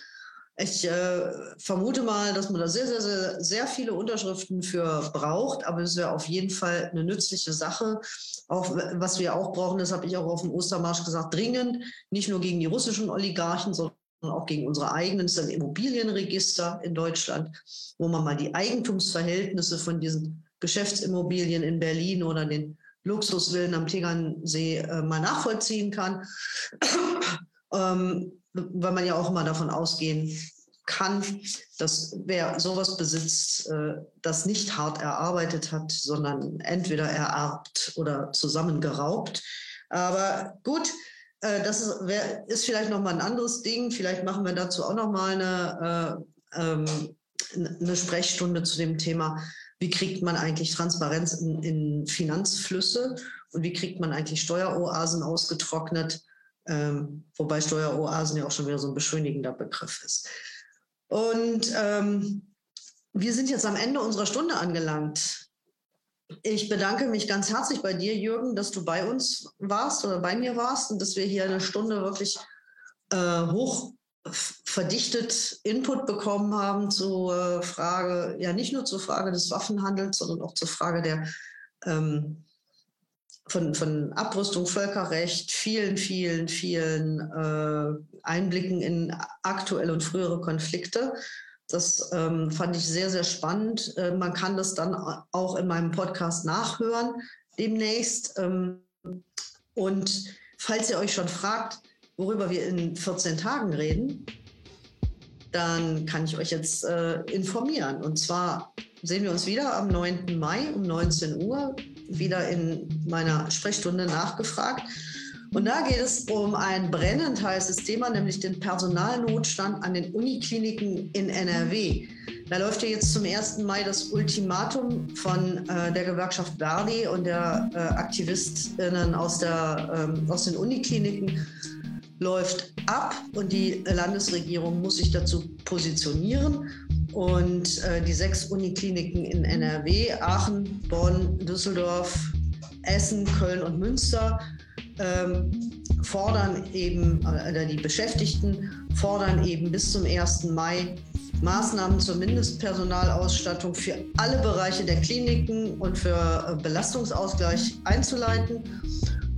Ich äh, vermute mal, dass man da sehr, sehr, sehr, sehr viele Unterschriften für braucht, aber es wäre auf jeden Fall eine nützliche Sache. Auch was wir auch brauchen, das habe ich auch auf dem Ostermarsch gesagt, dringend, nicht nur gegen die russischen Oligarchen, sondern auch gegen unsere eigenen, das ist ein Immobilienregister in Deutschland, wo man mal die Eigentumsverhältnisse von diesen Geschäftsimmobilien in Berlin oder den Luxusvillen am Tegernsee äh, mal nachvollziehen kann. (coughs) ähm, weil man ja auch immer davon ausgehen kann, dass wer sowas besitzt, äh, das nicht hart erarbeitet hat, sondern entweder ererbt oder zusammengeraubt. Aber gut, äh, das ist, wär, ist vielleicht noch mal ein anderes Ding. Vielleicht machen wir dazu auch noch mal eine, äh, ähm, eine Sprechstunde zu dem Thema, wie kriegt man eigentlich Transparenz in, in Finanzflüsse und wie kriegt man eigentlich Steueroasen ausgetrocknet, ähm, wobei Steueroasen ja auch schon wieder so ein beschönigender Begriff ist. Und ähm, wir sind jetzt am Ende unserer Stunde angelangt. Ich bedanke mich ganz herzlich bei dir, Jürgen, dass du bei uns warst oder bei mir warst und dass wir hier eine Stunde wirklich äh, hoch verdichtet Input bekommen haben zur Frage, ja nicht nur zur Frage des Waffenhandels, sondern auch zur Frage der ähm, von, von Abrüstung, Völkerrecht, vielen, vielen, vielen äh, Einblicken in aktuelle und frühere Konflikte. Das ähm, fand ich sehr, sehr spannend. Äh, man kann das dann auch in meinem Podcast nachhören demnächst. Ähm, und falls ihr euch schon fragt, worüber wir in 14 Tagen reden, dann kann ich euch jetzt äh, informieren. Und zwar sehen wir uns wieder am 9. Mai um 19 Uhr, wieder in meiner Sprechstunde nachgefragt. Und da geht es um ein brennend heißes Thema, nämlich den Personalnotstand an den Unikliniken in NRW. Da läuft ja jetzt zum 1. Mai das Ultimatum von äh, der Gewerkschaft Verdi und der äh, AktivistInnen aus, der, ähm, aus den Unikliniken läuft ab und die Landesregierung muss sich dazu positionieren. Und äh, die sechs Unikliniken in NRW, Aachen, Bonn, Düsseldorf, Essen, Köln und Münster, fordern eben, äh, die Beschäftigten fordern eben bis zum 1. Mai Maßnahmen zur Mindestpersonalausstattung für alle Bereiche der Kliniken und für äh, Belastungsausgleich einzuleiten.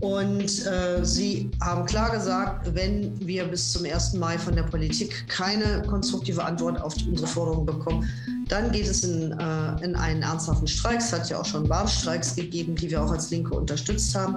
Und äh, sie haben klar gesagt, wenn wir bis zum 1. Mai von der Politik keine konstruktive Antwort auf die, unsere Forderungen bekommen, dann geht es in, äh, in einen ernsthaften Streik. Es hat ja auch schon Warnstreiks gegeben, die wir auch als Linke unterstützt haben.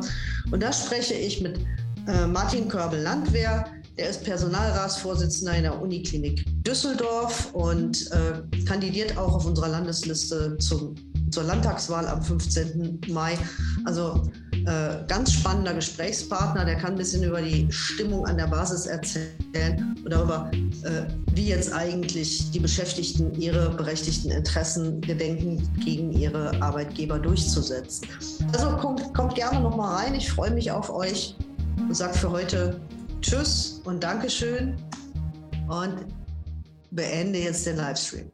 Und da spreche ich mit äh, Martin Körbel-Landwehr. Der ist Personalratsvorsitzender in der Uniklinik Düsseldorf und äh, kandidiert auch auf unserer Landesliste zum, zur Landtagswahl am 15. Mai. Also äh, ganz spannender Gesprächspartner, der kann ein bisschen über die Stimmung an der Basis erzählen und darüber, äh, wie jetzt eigentlich die Beschäftigten ihre berechtigten Interessen gedenken, gegen ihre Arbeitgeber durchzusetzen. Also kommt, kommt gerne noch mal rein. Ich freue mich auf euch und sage für heute Tschüss und Dankeschön und beende jetzt den Livestream.